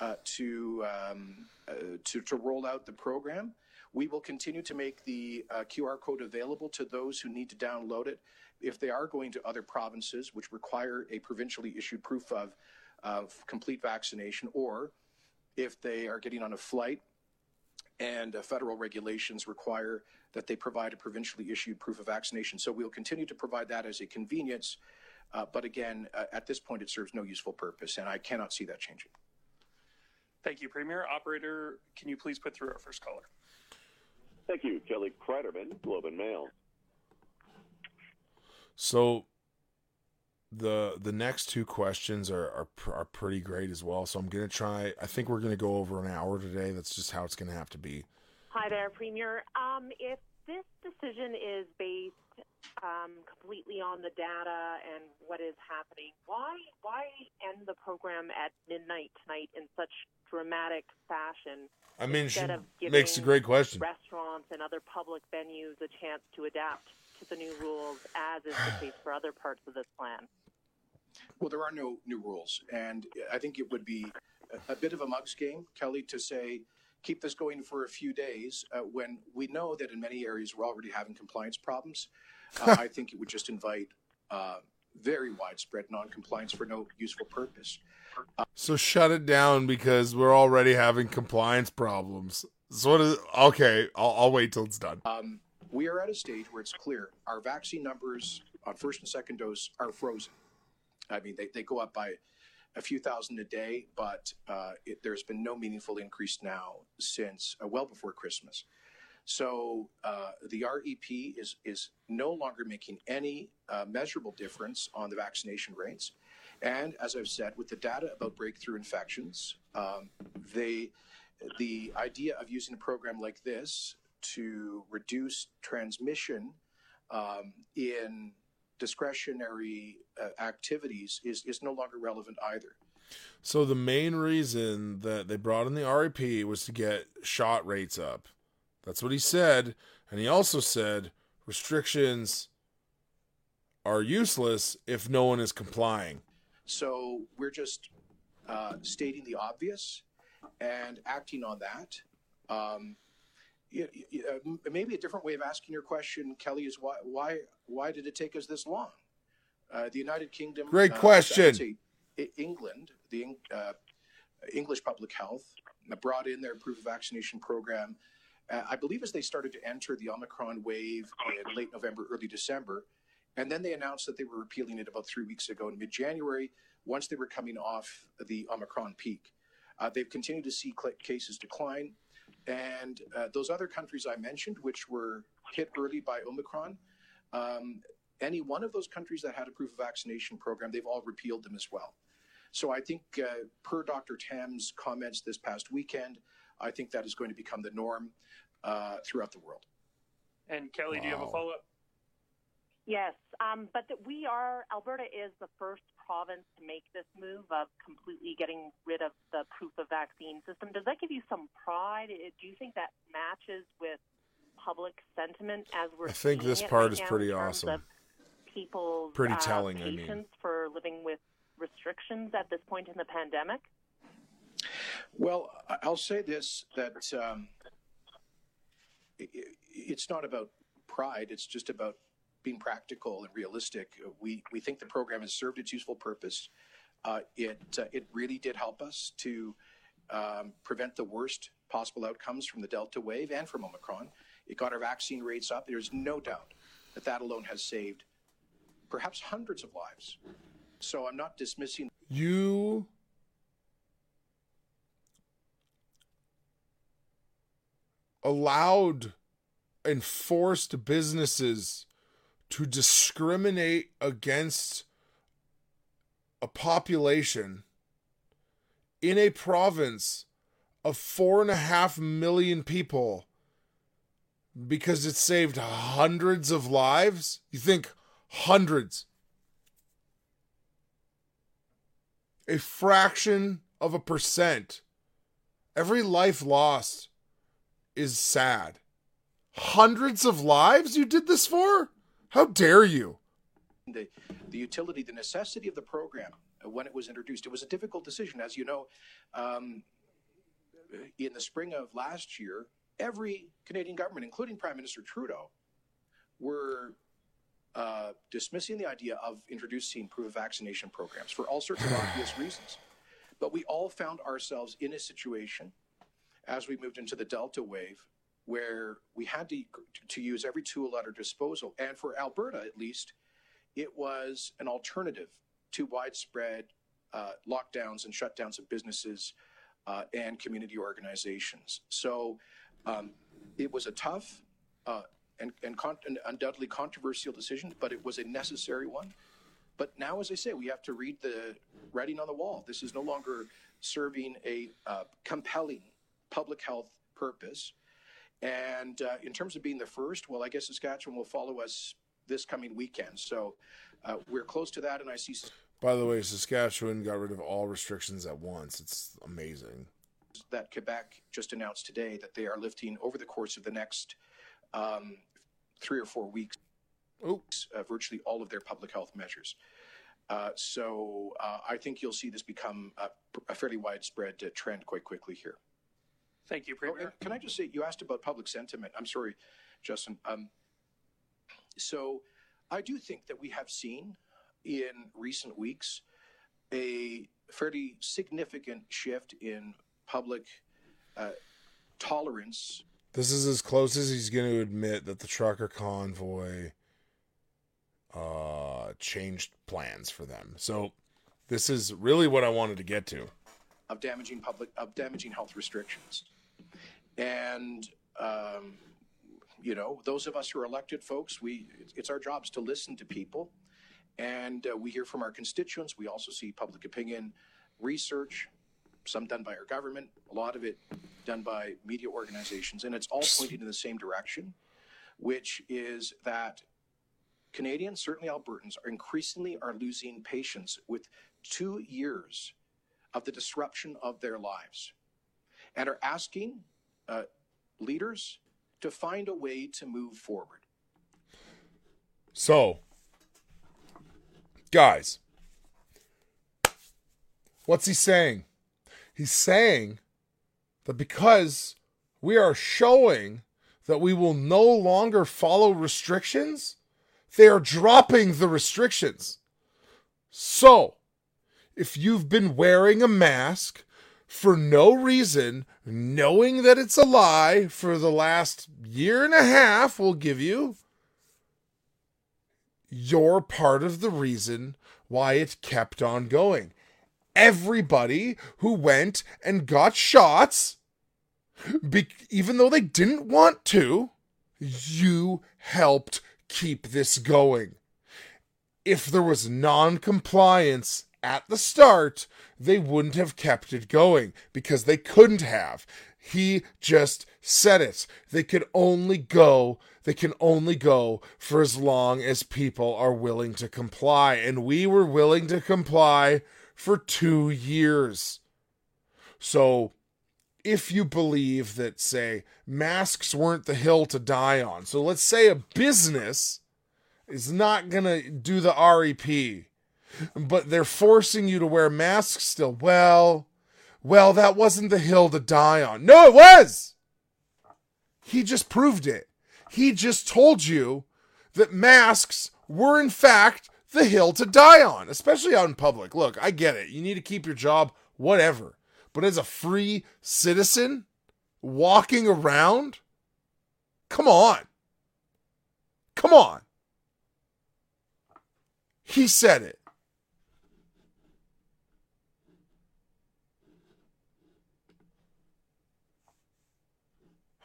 Speaker 3: uh, to, um, uh, to to roll out the program. We will continue to make the uh, QR code available to those who need to download it. If they are going to other provinces, which require a provincially issued proof of, of complete vaccination, or if they are getting on a flight and uh, federal regulations require that they provide a provincially issued proof of vaccination. So we'll continue to provide that as a convenience. Uh, but again, uh, at this point, it serves no useful purpose, and I cannot see that changing.
Speaker 4: Thank you, Premier. Operator, can you please put through our first caller?
Speaker 6: Thank you, Kelly Cryderman, Globe and Mail.
Speaker 2: So the the next two questions are are, are pretty great as well. So I'm gonna try. I think we're gonna go over an hour today. That's just how it's gonna have to be.
Speaker 7: Hi there, Premier. Um, if this decision is based um, completely on the data and what is happening, why why end the program at midnight tonight in such dramatic fashion
Speaker 2: I mean, she
Speaker 7: instead of giving
Speaker 2: makes a great question.
Speaker 7: restaurants and other public venues a chance to adapt to the new rules, as is the case for other parts of this plan?
Speaker 3: Well, there are no new rules, and I think it would be a, a bit of a mugs game, Kelly, to say keep this going for a few days uh, when we know that in many areas we're already having compliance problems. Uh, I think it would just invite uh, very widespread non-compliance for no useful purpose.
Speaker 2: So shut it down because we're already having compliance problems. So what is okay? I'll, I'll wait till it's done.
Speaker 3: Um, we are at a stage where it's clear our vaccine numbers on first and second dose are frozen. I mean, they, they go up by a few thousand a day, but uh, it, there's been no meaningful increase now since uh, well before Christmas. So uh, the REP is is no longer making any uh, measurable difference on the vaccination rates, and as I've said, with the data about breakthrough infections, um, they the idea of using a program like this to reduce transmission um, in discretionary uh, activities is, is no longer relevant either.
Speaker 2: So the main reason that they brought in the REP was to get shot rates up. That's what he said, and he also said restrictions are useless if no one is complying.
Speaker 3: So we're just uh, stating the obvious and acting on that. Um, uh, maybe a different way of asking your question, Kelly, is why why why did it take us this long? Uh, the United Kingdom,
Speaker 2: Great
Speaker 3: uh,
Speaker 2: question.
Speaker 3: say England, the uh, English Public Health, brought in their proof of vaccination program. Uh, I believe as they started to enter the Omicron wave in late November, early December, and then they announced that they were repealing it about three weeks ago in mid-January. Once they were coming off the Omicron peak, uh, they've continued to see cases decline, and uh, those other countries I mentioned, which were hit early by Omicron, um, any one of those countries that had a proof of vaccination program, they've all repealed them as well. So I think, uh, per Dr. Tam's comments this past weekend, I think that is going to become the norm uh, throughout the world.
Speaker 4: And Kelly, do you have a follow up?
Speaker 7: Yes, um, but that we are Alberta is the first province to make this move of completely getting rid of the proof of vaccine system. Does that give you some pride? Do you think that matches with public sentiment as we're?
Speaker 2: I think
Speaker 7: seeing
Speaker 2: this part
Speaker 7: right
Speaker 2: is pretty awesome.
Speaker 7: of People's
Speaker 2: Pretty
Speaker 7: uh,
Speaker 2: telling, I mean.
Speaker 7: patience for living with restrictions at this point in the pandemic.
Speaker 3: Well, I'll say this that um, it's not about pride, it's just about being practical and realistic. We, we think the program has served its useful purpose. Uh, it, uh, it really did help us to um, prevent the worst possible outcomes from the Delta wave and from Omicron. It got our vaccine rates up. There's no doubt that that alone has saved perhaps hundreds of lives. So I'm not dismissing
Speaker 2: You allowed and forced businesses to discriminate against a population in a province of four and a half million people because it saved hundreds of lives? You think hundreds? A fraction of a percent. Every life lost is sad. Hundreds of lives you did this for? How dare you?
Speaker 3: the, the utility, the necessity of the program uh, when it was introduced. It was a difficult decision. As you know, um, in the spring of last year, every Canadian government, including Prime Minister Trudeau, were uh, dismissing the idea of introducing proof of vaccination programs for all sorts of obvious reasons. But we all found ourselves in a situation as we moved into the Delta wave where we had to, to use every tool at our disposal. And for Alberta, at least, it was an alternative to widespread uh, lockdowns and shutdowns of businesses uh, and community organizations. So um, it was a tough uh, and, and, con- undoubtedly controversial decision, but it was a necessary one. But now, as I say, we have to read the writing on the wall. This is no longer serving a uh, compelling public health purpose. And uh, in terms of being the first, well, I guess Saskatchewan will follow us this coming weekend. So uh, we're close to that, and I see
Speaker 2: By the way, Saskatchewan got rid of all restrictions at once. It's amazing.
Speaker 3: that Quebec just announced today that they are lifting over the course of the next um, three or four weeks
Speaker 2: Oops.
Speaker 3: uh, virtually all of their public health measures. Uh, so uh, I think you'll see this become a, a fairly widespread uh, trend quite quickly here.
Speaker 4: Thank you,
Speaker 3: Oh,
Speaker 4: Premier.
Speaker 3: and can I just say, you asked about public sentiment. I'm sorry, Justin. Um, so I do think that we have seen in recent weeks a fairly significant shift in public uh, tolerance
Speaker 2: This is as close as he's going to admit that the trucker convoy uh changed plans for them. So this is really what I wanted to get to.
Speaker 3: of damaging public of damaging health restrictions and um, you know those of us who are elected folks we it's our jobs to listen to people. And uh, we hear from our constituents. We also see public opinion research some done by our government a lot of it done by media organizations. And it's all pointing in the same direction which is that canadians certainly albertans are increasingly are losing patience with two years of the disruption of their lives and are asking uh, leaders to find a way to move forward.
Speaker 2: So, guys, what's he saying? He's saying that because we are showing that we will no longer follow restrictions, they are dropping the restrictions. So, if you've been wearing a mask for no reason, knowing that it's a lie for the last year and a half, we'll give you, you're part of the reason why it kept on going. Everybody who went and got shots, be- even though they didn't want to, you helped keep this going. If there was non compliance at the start, they wouldn't have kept it going because they couldn't have. He just said it. They could only go, they can only go for as long as people are willing to comply. And we were willing to comply for two years. So if you believe that, say, masks weren't the hill to die on, so let's say a business is not going to do the REP, but they're forcing you to wear masks still. Well, well, that wasn't the hill to die on. No, it was. He just proved it. He just told you that masks were, in fact, the hill to die on, especially out in public. Look, I get it. You need to keep your job, whatever. But as a free citizen walking around, come on. Come on. He said it.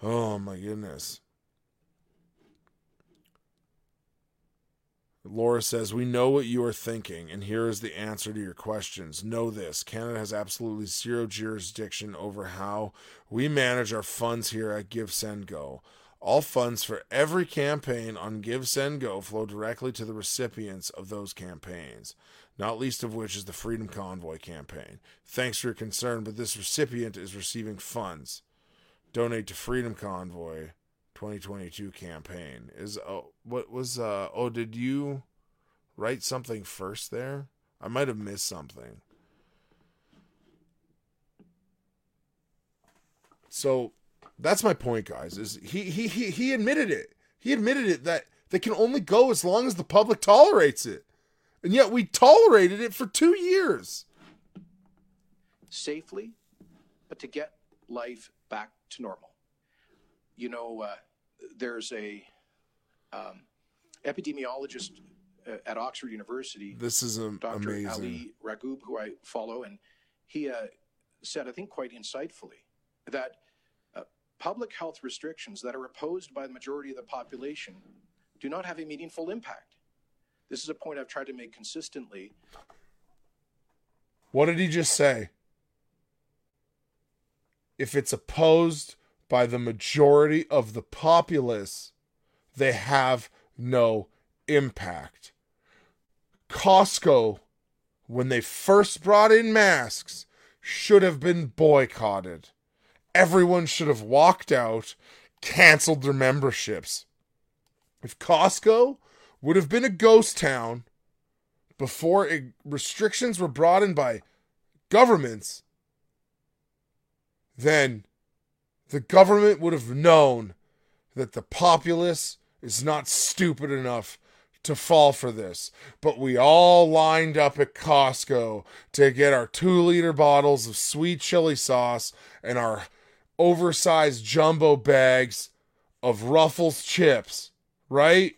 Speaker 2: Oh my goodness. Laura says, We know what you are thinking, and here is the answer to your questions. Know this Canada has absolutely zero jurisdiction over how we manage our funds here at Give Send Go. All funds for every campaign on Give Send Go flow directly to the recipients of those campaigns, not least of which is the Freedom Convoy campaign. Thanks for your concern, but this recipient is receiving funds. Donate to Freedom Convoy 2022 campaign. Is oh what was uh oh did you write something first there? I might have missed something. So that's my point, guys. Is he he he he admitted it. He admitted it that they can only go as long as the public tolerates it. And yet we tolerated it for 2 years.
Speaker 3: Safely, but to get life back to normal. You know, uh, there's a um, epidemiologist uh, at Oxford University.
Speaker 2: This is a,
Speaker 3: Dr.
Speaker 2: amazing.
Speaker 3: Ali Ragoub, who I follow, and he uh, said, I think quite insightfully, that uh, public health restrictions that are opposed by the majority of the population do not have a meaningful impact. This is a point I've tried to make consistently.
Speaker 2: What did he just say? If it's opposed by the majority of the populace, they have no impact. Costco, when they first brought in masks, should have been boycotted. Everyone should have walked out, canceled their memberships. If Costco would have been a ghost town before it, restrictions were brought in by governments, then the government would have known that the populace is not stupid enough to fall for this. But we all lined up at Costco to get our two liter bottles of sweet chili sauce and our oversized jumbo bags of Ruffles chips, right?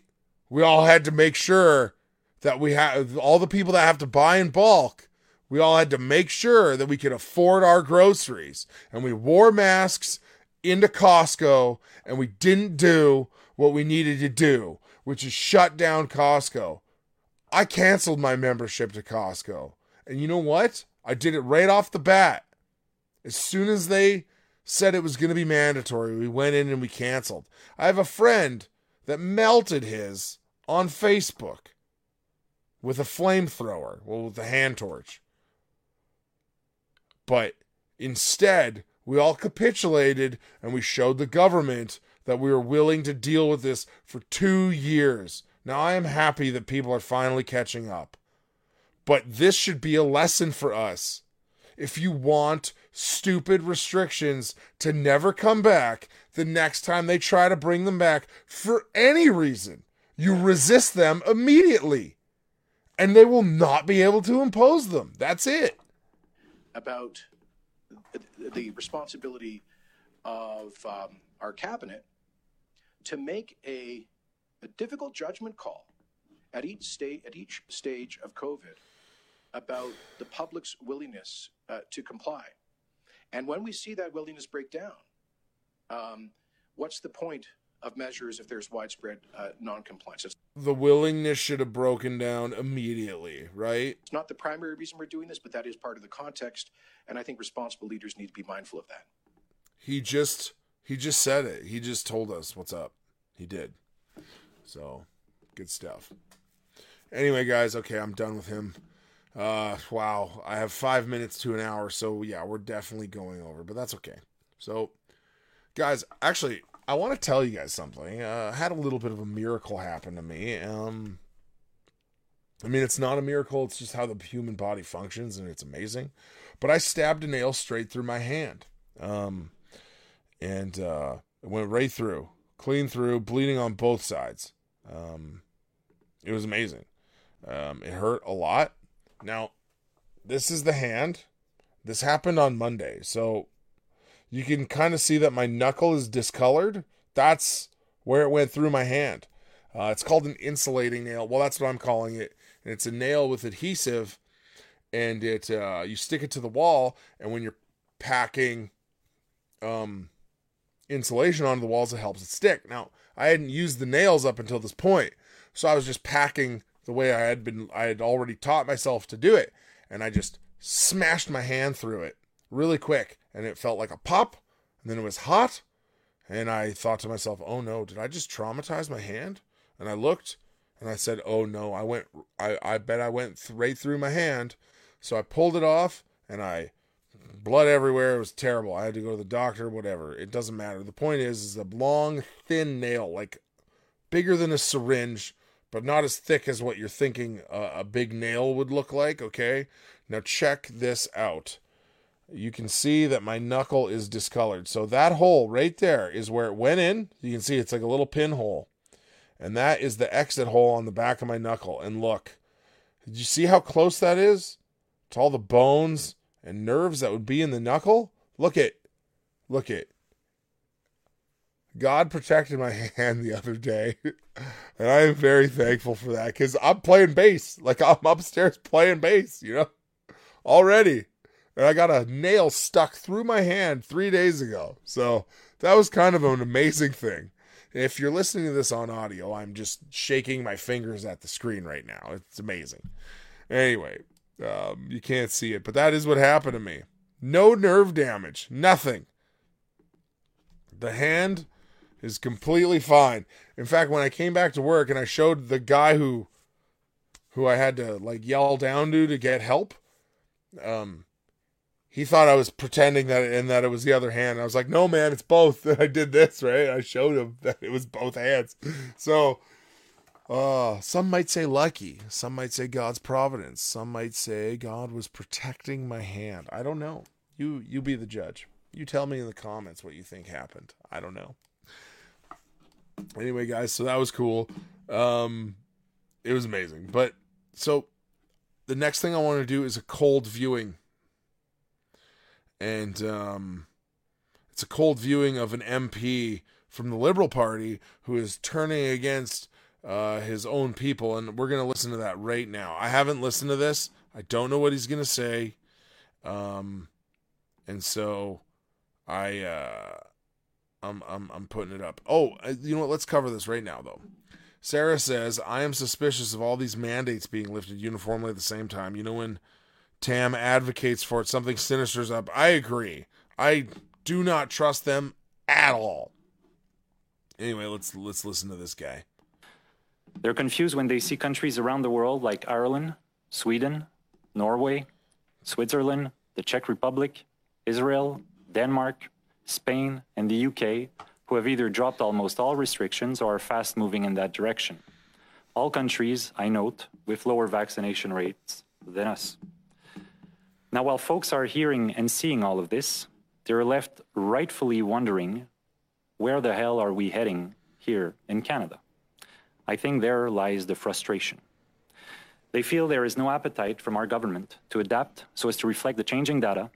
Speaker 2: We all had to make sure that we have all the people that have to buy in bulk. We all had to make sure that we could afford our groceries. And we wore masks into Costco and we didn't do what we needed to do, which is shut down Costco. I canceled my membership to Costco. And you know what? I did it right off the bat. As soon as they said it was going to be mandatory, we went in and we canceled. I have a friend that melted his on Facebook with a flamethrower, well, with a hand torch. But instead, we all capitulated and we showed the government that we were willing to deal with this for two years. Now, I am happy that people are finally catching up. But this should be a lesson for us. If you want stupid restrictions to never come back, the next time they try to bring them back for any reason, you resist them immediately. And they will not be able to impose them. That's it.
Speaker 3: About the responsibility of um, our cabinet to make a, a difficult judgment call at each state at each stage of COVID about the public's willingness uh, to comply. And when we see that willingness break down, um, what's the point of measures if there's widespread uh, noncompliance?
Speaker 2: The willingness should have broken down immediately, right?
Speaker 3: It's not the primary reason we're doing this, but that is part of the context, and I think responsible leaders need to be mindful of that.
Speaker 2: He just he just said it. He just told us what's up. He did. So, good stuff. Anyway, guys, okay, I'm done with him. Uh, wow, I have five minutes to an hour, so yeah, we're definitely going over, but that's okay. So, guys, actually, I want to tell you guys something. Uh, I had a little bit of a miracle happen to me. Um, I mean, it's not a miracle; it's just how the human body functions, and it's amazing. But I stabbed a nail straight through my hand, um, and uh, it went right through, clean through, bleeding on both sides. Um, it was amazing. Um, it hurt a lot. Now, this is the hand. This happened on Monday. So you can kind of see that my knuckle is discolored. That's where it went through my hand. Uh, it's called an insulating nail. Well, that's what I'm calling it. And it's a nail with adhesive, and it uh, you stick it to the wall, and when you're packing um, insulation onto the walls, it helps it stick. Now, I hadn't used the nails up until this point, so I was just packing the way I had been I had already taught myself to do it and I just smashed my hand through it really quick and it felt like a pop and then it was hot and I thought to myself, "Oh no, did I just traumatize my hand?" And I looked and I said, "Oh no, I went I I bet I went th- right through my hand." So I pulled it off and I blood everywhere. It was terrible. I had to go to the doctor, whatever. It doesn't matter. The point is is a long thin nail like bigger than a syringe but not as thick as what you're thinking a, a big nail would look like. Okay, now check this out. You can see that my knuckle is discolored. So that hole right there is where it went in. You can see it's like a little pinhole. And that is the exit hole on the back of my knuckle. And look, did you see how close that is to all the bones and nerves that would be in the knuckle? Look at, look at. God protected my hand the other day. And I am very thankful for that because I'm playing bass. Like I'm upstairs playing bass, you know, already. And I got a nail stuck through my hand three days ago. So that was kind of an amazing thing. If you're listening to this on audio, I'm just shaking my fingers at the screen right now. It's amazing. Anyway, um, you can't see it, but that is what happened to me. No nerve damage, nothing. The hand is completely fine. In fact, when I came back to work and I showed the guy who who I had to like yell down to to get help, um he thought I was pretending that and that it was the other hand. I was like, "No, man, it's both." I did this, right? I showed him that it was both hands. So, uh, some might say lucky, some might say God's providence, some might say God was protecting my hand. I don't know. You you be the judge. You tell me in the comments what you think happened. I don't know anyway, guys, so that was cool. Um, it was amazing. But so the next thing I want to do is a cold viewing, and um, it's a cold viewing of an MP from the Liberal Party who is turning against uh, his own people, and we're gonna listen to that right now. I haven't listened to this. I don't know what he's gonna say, um, and so I. Uh, I'm I'm I'm putting it up. Oh, uh, you know what? Let's cover this right now though. Sarah says, I am suspicious of all these mandates being lifted uniformly at the same time. You know, when Tam advocates for it, something sinister's up. I agree. I do not trust them at all. Anyway, let's let's listen to this guy.
Speaker 8: They're confused when they see countries around the world like Ireland, Sweden, Norway, Switzerland, the Czech Republic, Israel, Denmark, Spain, and the UK, who have either dropped almost all restrictions or are fast moving in that direction. All countries, I note, with lower vaccination rates than us. Now, while folks are hearing and seeing all of this, they're left rightfully wondering where the hell are we heading here in Canada? I think there lies the frustration. They feel there is no appetite from our government to adapt so as to reflect the changing data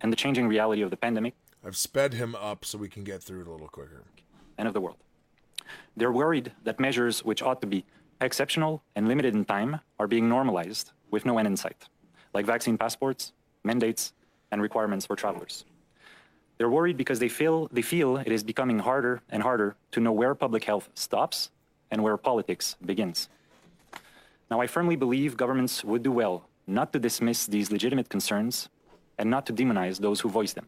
Speaker 8: and the changing reality of the pandemic
Speaker 2: I've sped him up so we can get through it a little quicker.
Speaker 8: End of the world. They're worried that measures which ought to be exceptional and limited in time are being normalized with no end in sight, like vaccine passports, mandates, and requirements for travelers. They're worried because they feel, they feel it is becoming harder and harder to know where public health stops and where politics begins. Now, I firmly believe governments would do well not to dismiss these legitimate concerns and not to demonize those who voice them.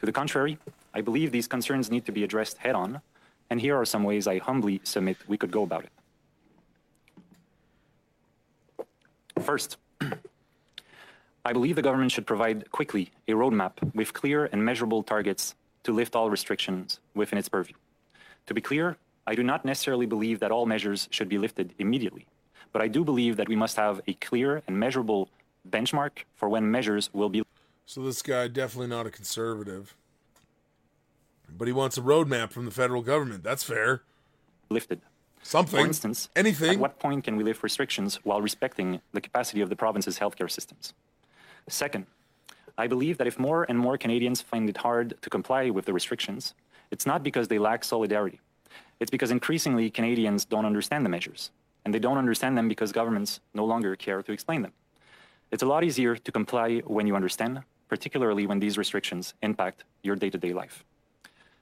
Speaker 8: To the contrary, I believe these concerns need to be addressed head on, and here are some ways I humbly submit we could go about it. First, I believe the government should provide quickly a roadmap with clear and measurable targets to lift all restrictions within its purview. To be clear, I do not necessarily believe that all measures should be lifted immediately, but I do believe that we must have a clear and measurable benchmark for when measures will be.
Speaker 2: So this guy definitely not a conservative, but he wants a roadmap from the federal government. That's fair.
Speaker 8: Lifted.
Speaker 2: Something.
Speaker 8: For instance,
Speaker 2: anything.
Speaker 8: At what point can we lift restrictions while respecting the capacity of the province's healthcare systems? Second, I believe that if more and more Canadians find it hard to comply with the restrictions, it's not because they lack solidarity. It's because increasingly Canadians don't understand the measures, and they don't understand them because governments no longer care to explain them. It's a lot easier to comply when you understand, particularly when these restrictions impact your day to day life.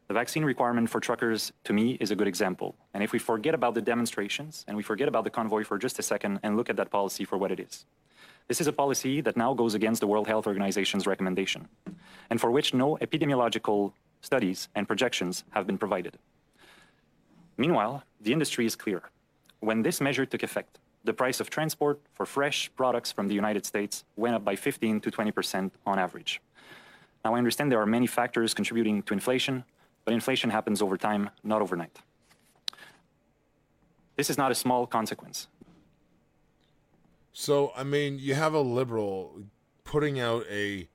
Speaker 8: The vaccine requirement for truckers, to me, is a good example. And if we forget about the demonstrations and we forget about the convoy for just a second and look at that policy for what it is, this is a policy that now goes against the World Health Organization's recommendation, and for which no epidemiological studies and projections have been provided. Meanwhile, the industry is clear. When this measure took effect, the price of transport for fresh products from the United States went up by 15 to 20% on average. Now, I understand there are many factors contributing to inflation, but inflation happens over time, not overnight. This is not a small consequence.
Speaker 2: So, I mean, you have a liberal putting out a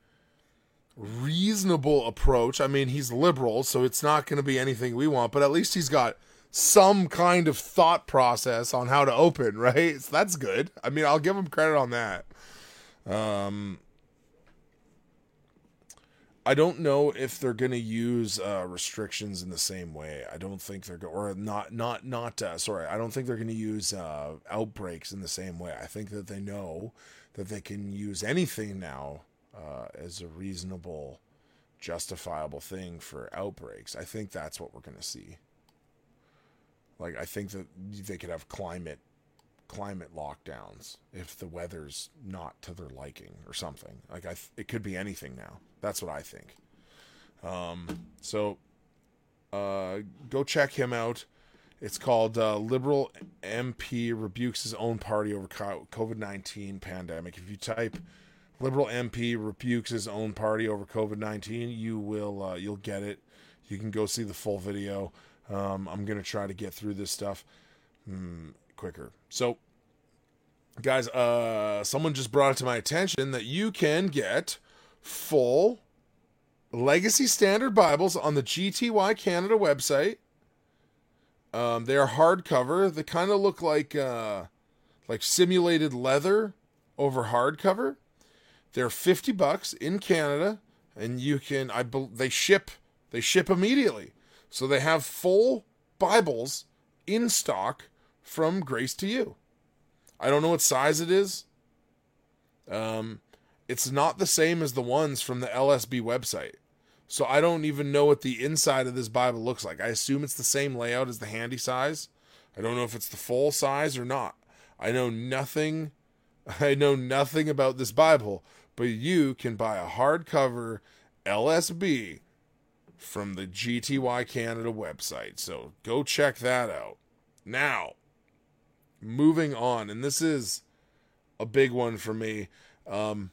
Speaker 2: reasonable approach. I mean, he's liberal, so it's not going to be anything we want, but at least he's got some kind of thought process on how to open, right? So that's good. I mean, I'll give him credit on that. Um, I don't know if they're going to use uh, restrictions in the same way. I don't think they're going, or not, not, not. Uh, sorry, I don't think they're going to use uh, outbreaks in the same way. I think that they know that they can use anything now uh, as a reasonable, justifiable thing for outbreaks. I think that's what we're going to see. Like, I think that they could have climate climate lockdowns if the weather's not to their liking or something. Like I, th- it could be anything now. That's what I think. Um, so, uh, go check him out. It's called uh, Liberal MP rebukes his own party over COVID nineteen pandemic. If you type Liberal MP rebukes his own party over COVID nineteen, you will uh, you'll get it. You can go see the full video. Um, I'm gonna try to get through this stuff. Hmm quicker. So, guys, uh, someone just brought it to my attention that you can get full Legacy Standard Bibles on the GTY Canada website. Um, they are hardcover. They kind of look like uh, like simulated leather over hardcover. They're fifty bucks in Canada, and you can I they ship they ship immediately. So they have full Bibles in stock from Grace to You. I don't know what size it is. Um, it's not the same as the ones from the LSB website. So I don't even know what the inside of this Bible looks like. I assume it's the same layout as the handy size. I don't know if it's the full size or not. I know nothing I know nothing about this Bible, but you can buy a hardcover LSB from the GTY Canada website. So go check that out. Now, moving on, and this is a big one for me. Um,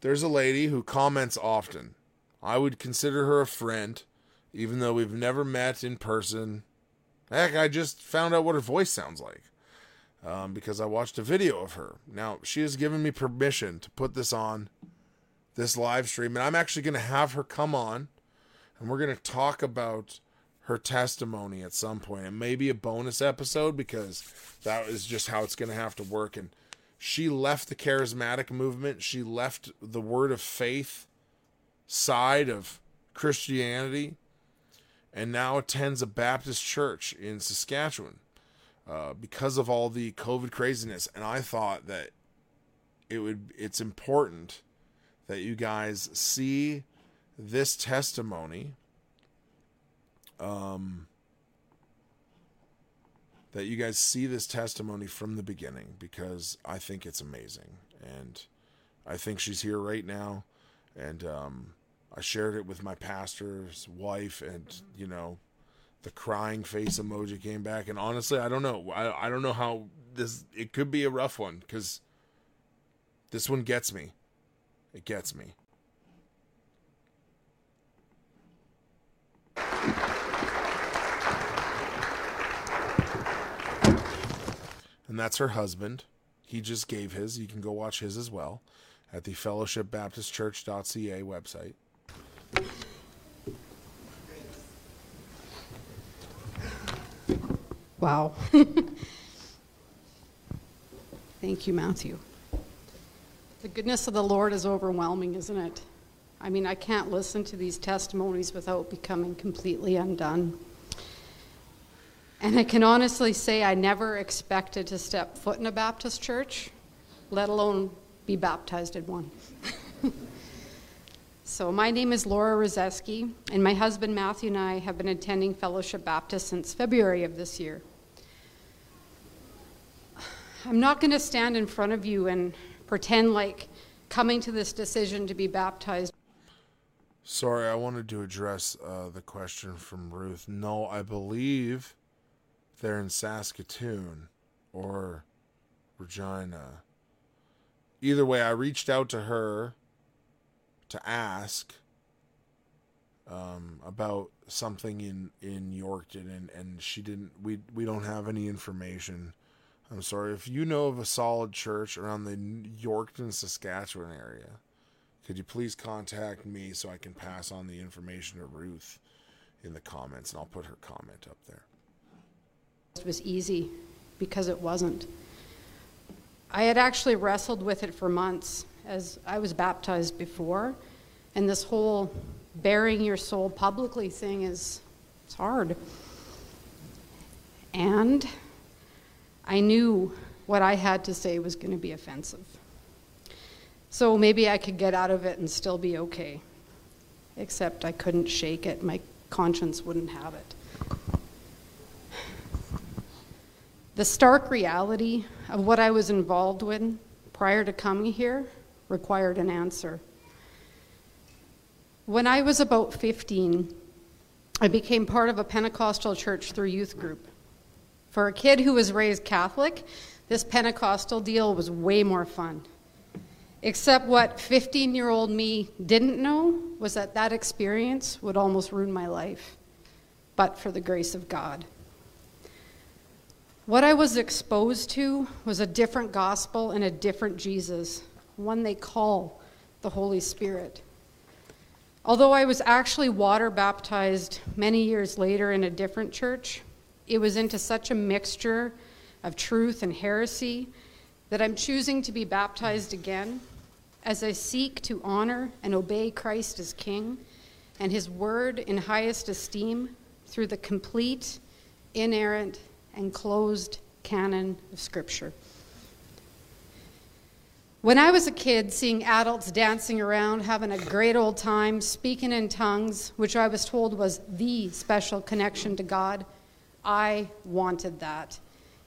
Speaker 2: there's a lady who comments often. I would consider her a friend, even though we've never met in person. Heck, I just found out what her voice sounds like um, because I watched a video of her. Now, she has given me permission to put this on this live stream, and I'm actually going to have her come on and we're going to talk about her testimony at some point and maybe a bonus episode because that is just how it's going to have to work. And she left the charismatic movement. She left the word of faith side of christianity and now attends a baptist church in saskatchewan uh, because of all the covid craziness. And i thought that it would it's important that you guys see this testimony um, that you guys see this testimony from the beginning because I think it's amazing. And I think she's here right now. And um, I shared it with my pastor's wife, and, you know, the crying face emoji came back. And honestly, I don't know. I, I don't know how this, it could be a rough one because this one gets me. It gets me. And that's her husband. He just gave his. You can go watch his as well at the fellowshipbaptistchurch.ca website.
Speaker 9: Wow. Thank you, Matthew. The goodness of the Lord is overwhelming, isn't it? I mean, I can't listen to these testimonies without becoming completely undone. And I can honestly say I never expected to step foot in a Baptist church, let alone be baptized in one. so, my name is Laura Rozeski, and my husband Matthew and I have been attending Fellowship Baptist since February of this year. I'm not going to stand in front of you and pretend like coming to this decision to be baptized.
Speaker 2: Sorry, I wanted to address uh, the question from Ruth. No, I believe they're in Saskatoon or Regina. Either way, I reached out to her to ask um, about something in in Yorkton, and and she didn't. We we don't have any information. I'm sorry if you know of a solid church around the Yorkton, Saskatchewan area. Could you please contact me so I can pass on the information to Ruth in the comments, and I'll put her comment up there.
Speaker 9: Was easy because it wasn't. I had actually wrestled with it for months as I was baptized before, and this whole bearing your soul publicly thing is it's hard. And I knew what I had to say was going to be offensive. So maybe I could get out of it and still be okay. Except I couldn't shake it. My conscience wouldn't have it. The stark reality of what I was involved with prior to coming here required an answer. When I was about 15, I became part of a Pentecostal church through youth group. For a kid who was raised Catholic, this Pentecostal deal was way more fun. Except what 15 year old me didn't know was that that experience would almost ruin my life, but for the grace of God. What I was exposed to was a different gospel and a different Jesus, one they call the Holy Spirit. Although I was actually water baptized many years later in a different church, it was into such a mixture of truth and heresy that I'm choosing to be baptized again as I seek to honor and obey Christ as King and His Word in highest esteem through the complete, inerrant, and closed canon of Scripture. When I was a kid, seeing adults dancing around, having a great old time, speaking in tongues, which I was told was the special connection to God, I wanted that.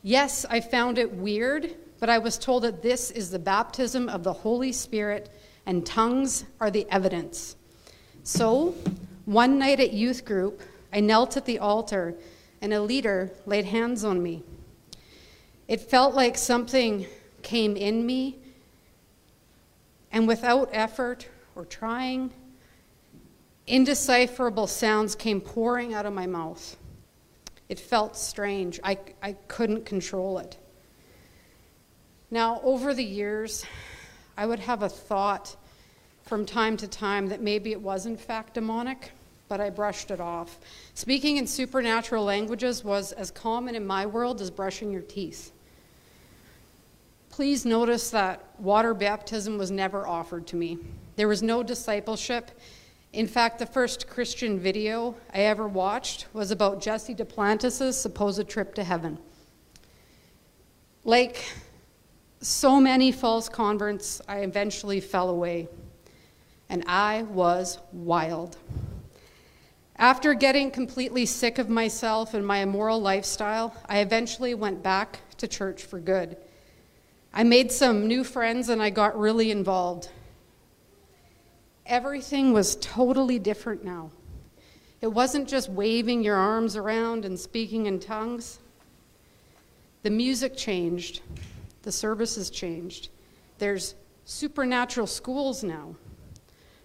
Speaker 9: Yes, I found it weird, but I was told that this is the baptism of the Holy Spirit and tongues are the evidence. So, one night at youth group, I knelt at the altar and a leader laid hands on me. It felt like something came in me, and without effort or trying, indecipherable sounds came pouring out of my mouth. It felt strange. I, I couldn't control it. Now, over the years, I would have a thought from time to time that maybe it was in fact demonic but I brushed it off. Speaking in supernatural languages was as common in my world as brushing your teeth. Please notice that water baptism was never offered to me. There was no discipleship. In fact, the first Christian video I ever watched was about Jesse Duplantis' supposed trip to heaven. Like so many false converts, I eventually fell away, and I was wild. After getting completely sick of myself and my immoral lifestyle, I eventually went back to church for good. I made some new friends and I got really involved. Everything was totally different now. It wasn't just waving your arms around and speaking in tongues. The music changed, the services changed. There's supernatural schools now,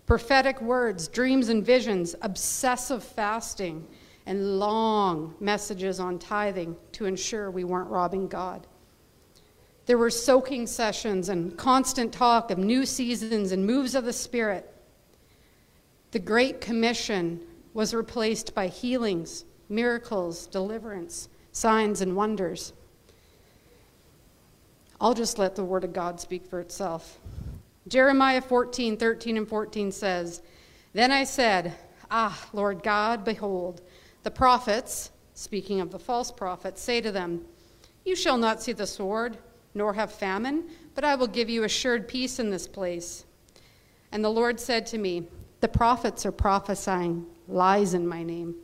Speaker 9: prophetic words, dreams and visions, obsessive fasting, and long messages on tithing to ensure we weren't robbing God. There were soaking sessions and constant talk of new seasons and moves of the Spirit. The Great Commission was replaced by healings, miracles, deliverance, signs, and wonders. I'll just let the Word of God speak for itself. Jeremiah 14, 13, and 14 says, Then I said, Ah, Lord God, behold, the prophets, speaking of the false prophets, say to them, You shall not see the sword, nor have famine, but I will give you assured peace in this place. And the Lord said to me, The prophets are prophesying lies in my name.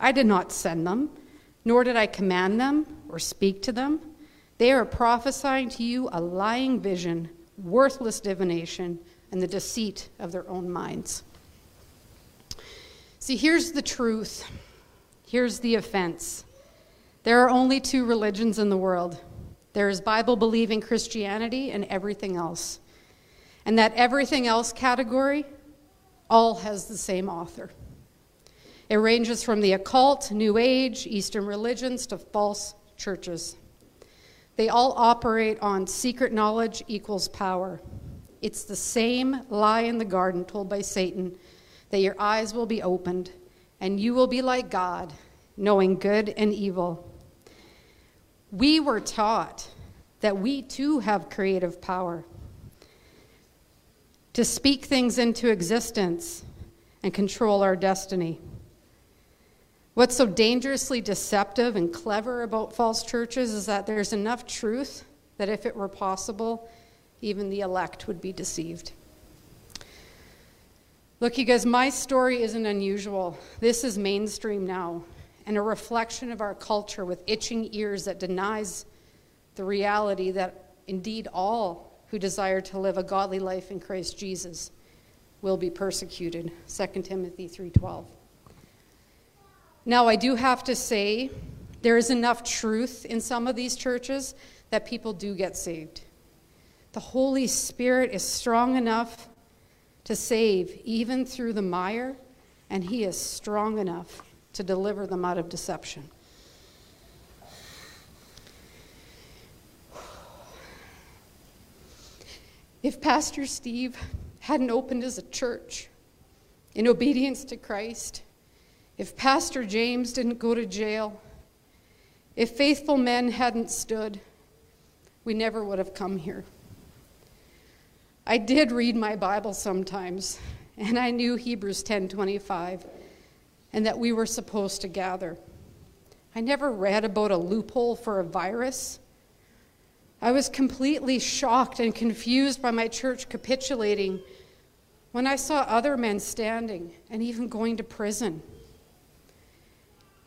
Speaker 9: I did not send them, nor did I command them or speak to them. They are prophesying to you a lying vision, worthless divination, and the deceit of their own minds. See, here's the truth. Here's the offense. There are only two religions in the world there is Bible believing Christianity and everything else. And that everything else category all has the same author. It ranges from the occult, New Age, Eastern religions to false churches. They all operate on secret knowledge equals power. It's the same lie in the garden told by Satan that your eyes will be opened and you will be like God, knowing good and evil. We were taught that we too have creative power to speak things into existence and control our destiny. What's so dangerously deceptive and clever about false churches is that there's enough truth that if it were possible, even the elect would be deceived. Look, you guys, my story isn't unusual. This is mainstream now and a reflection of our culture with itching ears that denies the reality that indeed all who desire to live a godly life in Christ Jesus will be persecuted. 2 Timothy 3:12. Now, I do have to say, there is enough truth in some of these churches that people do get saved. The Holy Spirit is strong enough to save even through the mire, and He is strong enough to deliver them out of deception. If Pastor Steve hadn't opened a church in obedience to Christ, if Pastor James didn't go to jail, if faithful men hadn't stood, we never would have come here. I did read my Bible sometimes, and I knew Hebrews 10:25 and that we were supposed to gather. I never read about a loophole for a virus. I was completely shocked and confused by my church capitulating when I saw other men standing and even going to prison.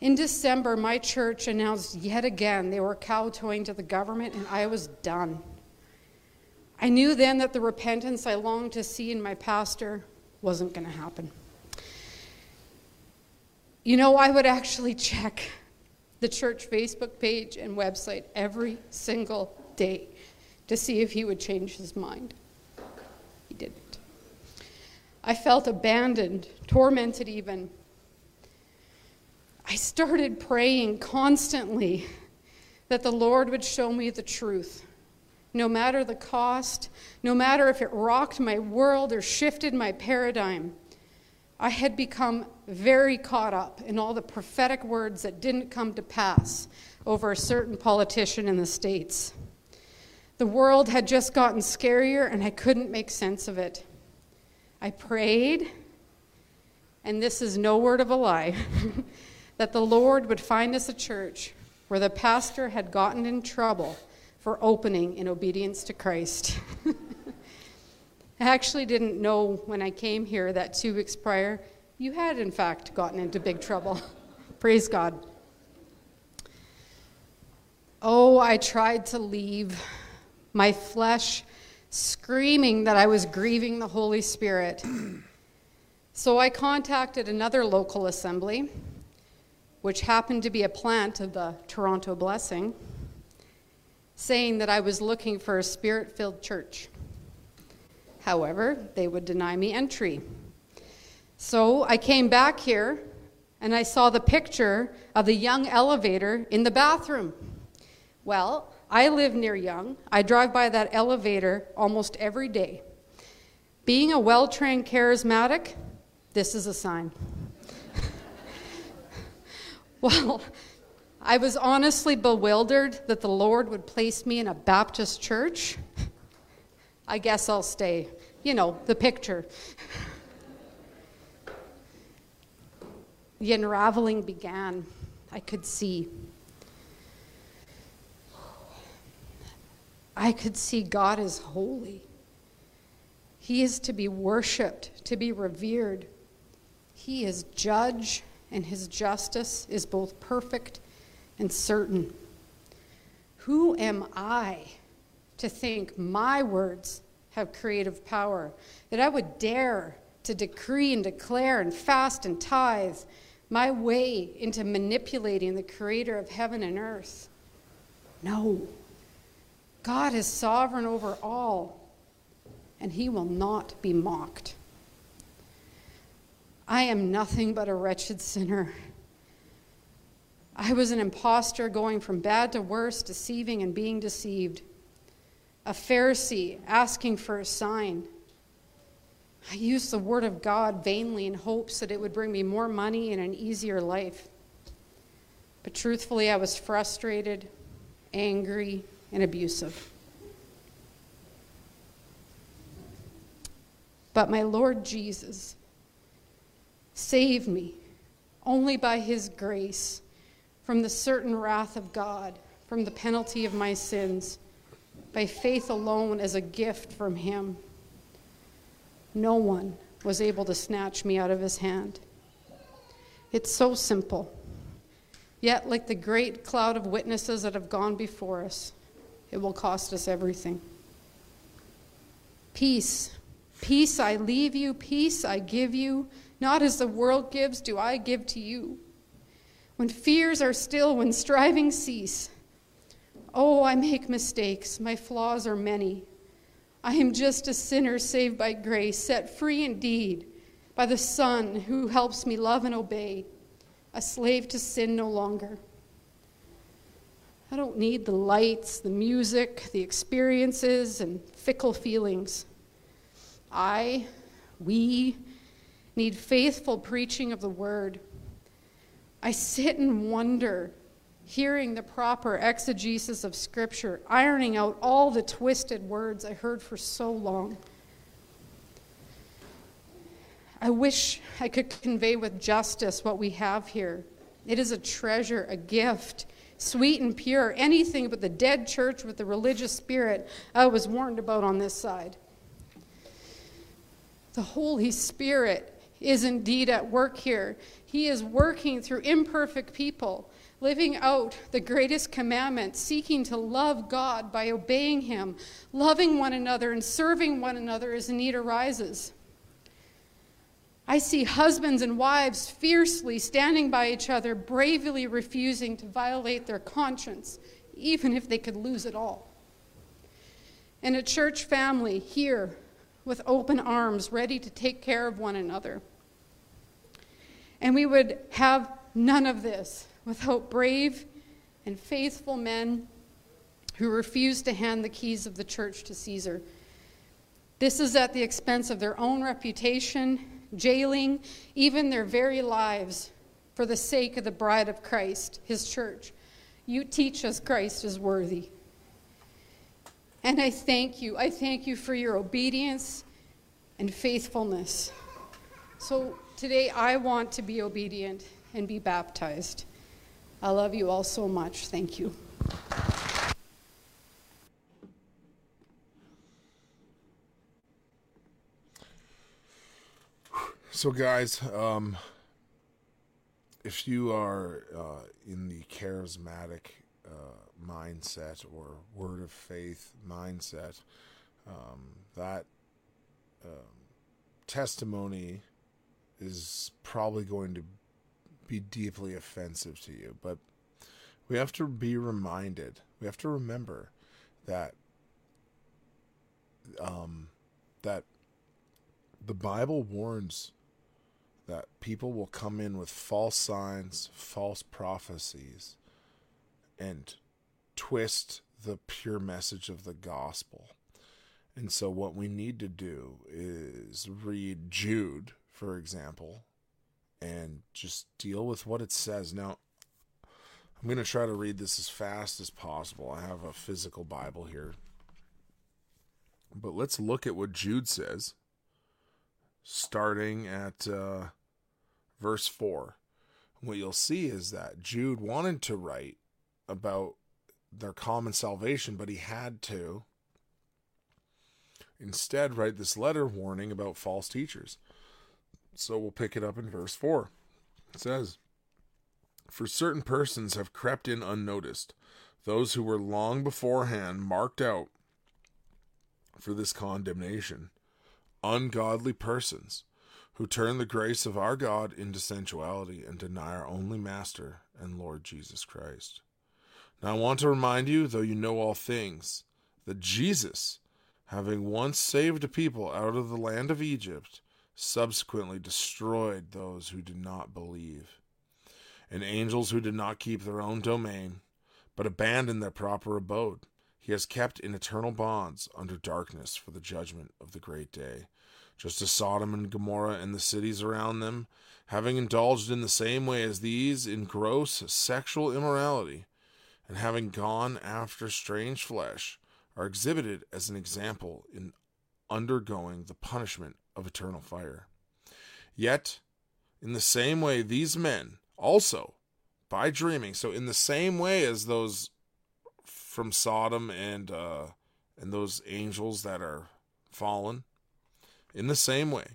Speaker 9: In December, my church announced yet again they were kowtowing to the government, and I was done. I knew then that the repentance I longed to see in my pastor wasn't going to happen. You know, I would actually check the church Facebook page and website every single day to see if he would change his mind. He didn't. I felt abandoned, tormented even, I started praying constantly that the Lord would show me the truth. No matter the cost, no matter if it rocked my world or shifted my paradigm, I had become very caught up in all the prophetic words that didn't come to pass over a certain politician in the States. The world had just gotten scarier and I couldn't make sense of it. I prayed, and this is no word of a lie. that the Lord would find us a church where the pastor had gotten in trouble for opening in obedience to Christ. I actually didn't know when I came here that two weeks prior you had, in fact, gotten into big trouble. Praise God. Oh, I tried to leave, my flesh screaming that I was grieving the Holy Spirit. so I contacted another local assembly, which happened to be a plant of the Toronto Blessing, saying that I was looking for a spirit filled church. However, they would deny me entry. So I came back here and I saw the picture of the Young elevator in the bathroom. Well, I live near Young. I drive by that elevator almost every day. Being a well trained charismatic, this is a sign. Well, I was honestly bewildered that the Lord would place me in a Baptist church. I guess I'll stay. You know, the picture. The unraveling began. I could see. I could see God is holy. He is to be worshiped, to be revered. He is judge, and his justice is both perfect and certain. Who am I to think my words have creative power, that I would dare to decree and declare and fast and tithe my way into manipulating the creator of heaven and earth. No. God is sovereign over all, and he will not be mocked. I am nothing but a wretched sinner. I was an impostor going from bad to worse, deceiving and being deceived. A Pharisee asking for a sign. I used the word of God vainly in hopes that it would bring me more money and an easier life. But truthfully, I was frustrated, angry, and abusive. But my Lord Jesus saved me only by his grace from the certain wrath of God, from the penalty of my sins, by faith alone as a gift from him. No one was able to snatch me out of his hand. It's so simple. Yet, like the great cloud of witnesses that have gone before us, it will cost us everything. Peace. Peace I leave you, peace I give you. Not as the world gives, do I give to you. When fears are still, when striving cease. Oh, I make mistakes, my flaws are many. I am just a sinner saved by grace, set free indeed by the Son who helps me love and obey, a slave to sin no longer. I don't need the lights, the music, the experiences, and fickle feelings. I, we, need faithful preaching of the word. I sit and wonder, hearing the proper exegesis of Scripture, ironing out all the twisted words I heard for so long. I wish I could convey with justice what we have here. It is a treasure, a gift sweet and pure, anything but the dead church with the religious spirit I was warned about on this side. The Holy Spirit is indeed at work here. He is working through imperfect people, living out the greatest commandment, seeking to love God by obeying Him, loving one another, and serving one another as need arises. I see husbands and wives fiercely standing by each other, bravely refusing to violate their conscience, even if they could lose it all. And a church family here with open arms, ready to take care of one another. And we would have none of this without brave and faithful men who refused to hand the keys of the church to Caesar. This is at the expense of their own reputation jailing, even their very lives for the sake of the bride of Christ, his church. You teach us Christ is worthy. And I thank you. I thank you for your obedience and faithfulness. So today I want to be obedient and be baptized. I love you all so much. Thank you.
Speaker 2: So, guys, um, if you are uh, in the charismatic uh, mindset or word of faith mindset, um, that um, testimony is probably going to be deeply offensive to you. But we have to be reminded, we have to remember that um, that the Bible warns that people will come in with false signs, false prophecies, and twist the pure message of the gospel. And so, what we need to do is read Jude, for example, and just deal with what it says. Now, I'm going to try to read this as fast as possible. I have a physical Bible here. But let's look at what Jude says, starting at uh, verse 4. What you'll see is that Jude wanted to write about their common salvation, but he had to instead write this letter warning about false teachers. So we'll pick it up in verse 4. It says, For certain persons have crept in unnoticed, those who were long beforehand marked out for this condemnation, ungodly persons who turn the grace of our God into sensuality and deny our only Master and Lord Jesus Christ. Now I want to remind you, though you know all things, that Jesus, having once saved a people out of the land of Egypt, subsequently destroyed those who did not believe, and angels who did not keep their own domain, but abandoned their proper abode. He has kept in eternal bonds under darkness for the judgment of the great day just as Sodom and Gomorrah and the cities around them, having indulged in the same way as these in gross sexual immorality, and having gone after strange flesh, are exhibited as an example in undergoing the punishment of eternal fire. Yet, in the same way, these men also, by dreaming, so in the same way as those from Sodom and uh, and those angels that are fallen, in the same way,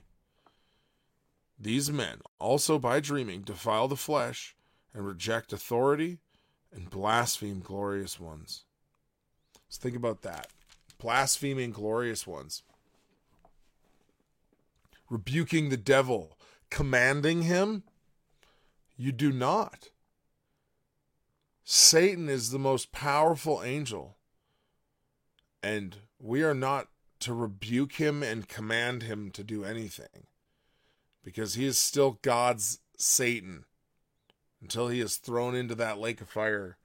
Speaker 2: these men also by dreaming defile the flesh and reject authority and blaspheme glorious ones. Let's think about that. Blaspheming glorious ones. Rebuking the devil, commanding him? You do not. Satan is the most powerful angel, and we are not to rebuke him and command him to do anything because he is still God's Satan until he is thrown into that lake of fire.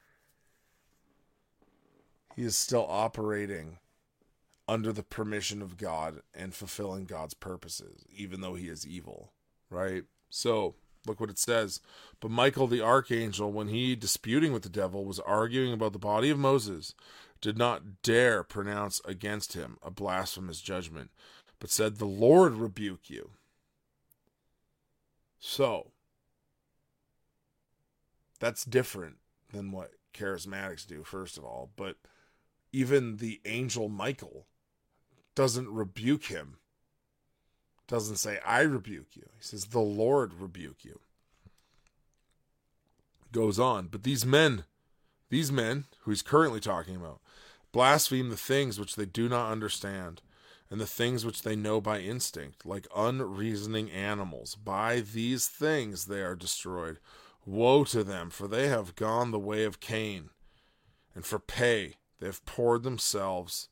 Speaker 2: He is still operating under the permission of God and fulfilling God's purposes, even though he is evil, right? So, look what it says. But Michael the archangel, when he disputing with the devil, was arguing about the body of Moses, did not dare pronounce against him a blasphemous judgment, but said, The Lord rebuke you. So, that's different than what charismatics do, first of all. But even the angel Michael doesn't rebuke him, doesn't say, I rebuke you. He says, The Lord rebuke you. Goes on. But these men, these men who he's currently talking about, blaspheme the things which they do not understand, and the things which they know by instinct, like unreasoning animals. By these things they are destroyed. Woe to them, for they have gone the way of Cain, and for pay they have poured themselves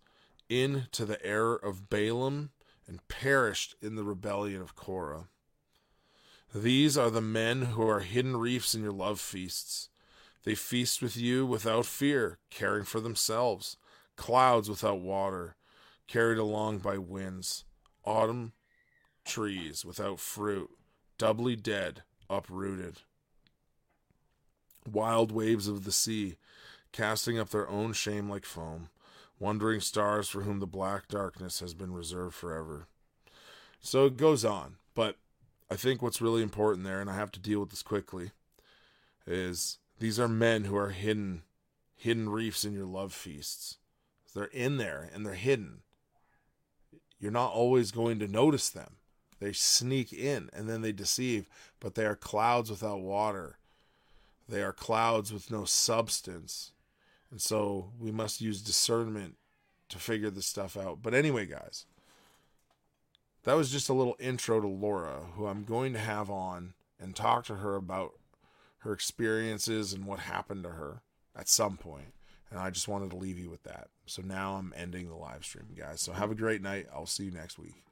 Speaker 2: into the error of Balaam and perished in the rebellion of Korah. These are the men who are hidden reefs in your love feasts. They feast with you without fear, caring for themselves clouds without water, carried along by winds, autumn trees without fruit, doubly dead, uprooted. Wild waves of the sea, casting up their own shame like foam, wandering stars for whom the black darkness has been reserved forever. So it goes on, but I think what's really important there, and I have to deal with this quickly, is these are men who are hidden, hidden reefs in your love feasts. They're in there and they're hidden. You're not always going to notice them They sneak in and then they deceive, but they are clouds without water. They are clouds with no substance. And so we must use discernment to figure this stuff out. But anyway, guys, that was just a little intro to Laura, who I'm going to have on and talk to her about her experiences and what happened to her at some point. And I just wanted to leave you with that. So now I'm ending the live stream, guys. So have a great night. I'll see you next week.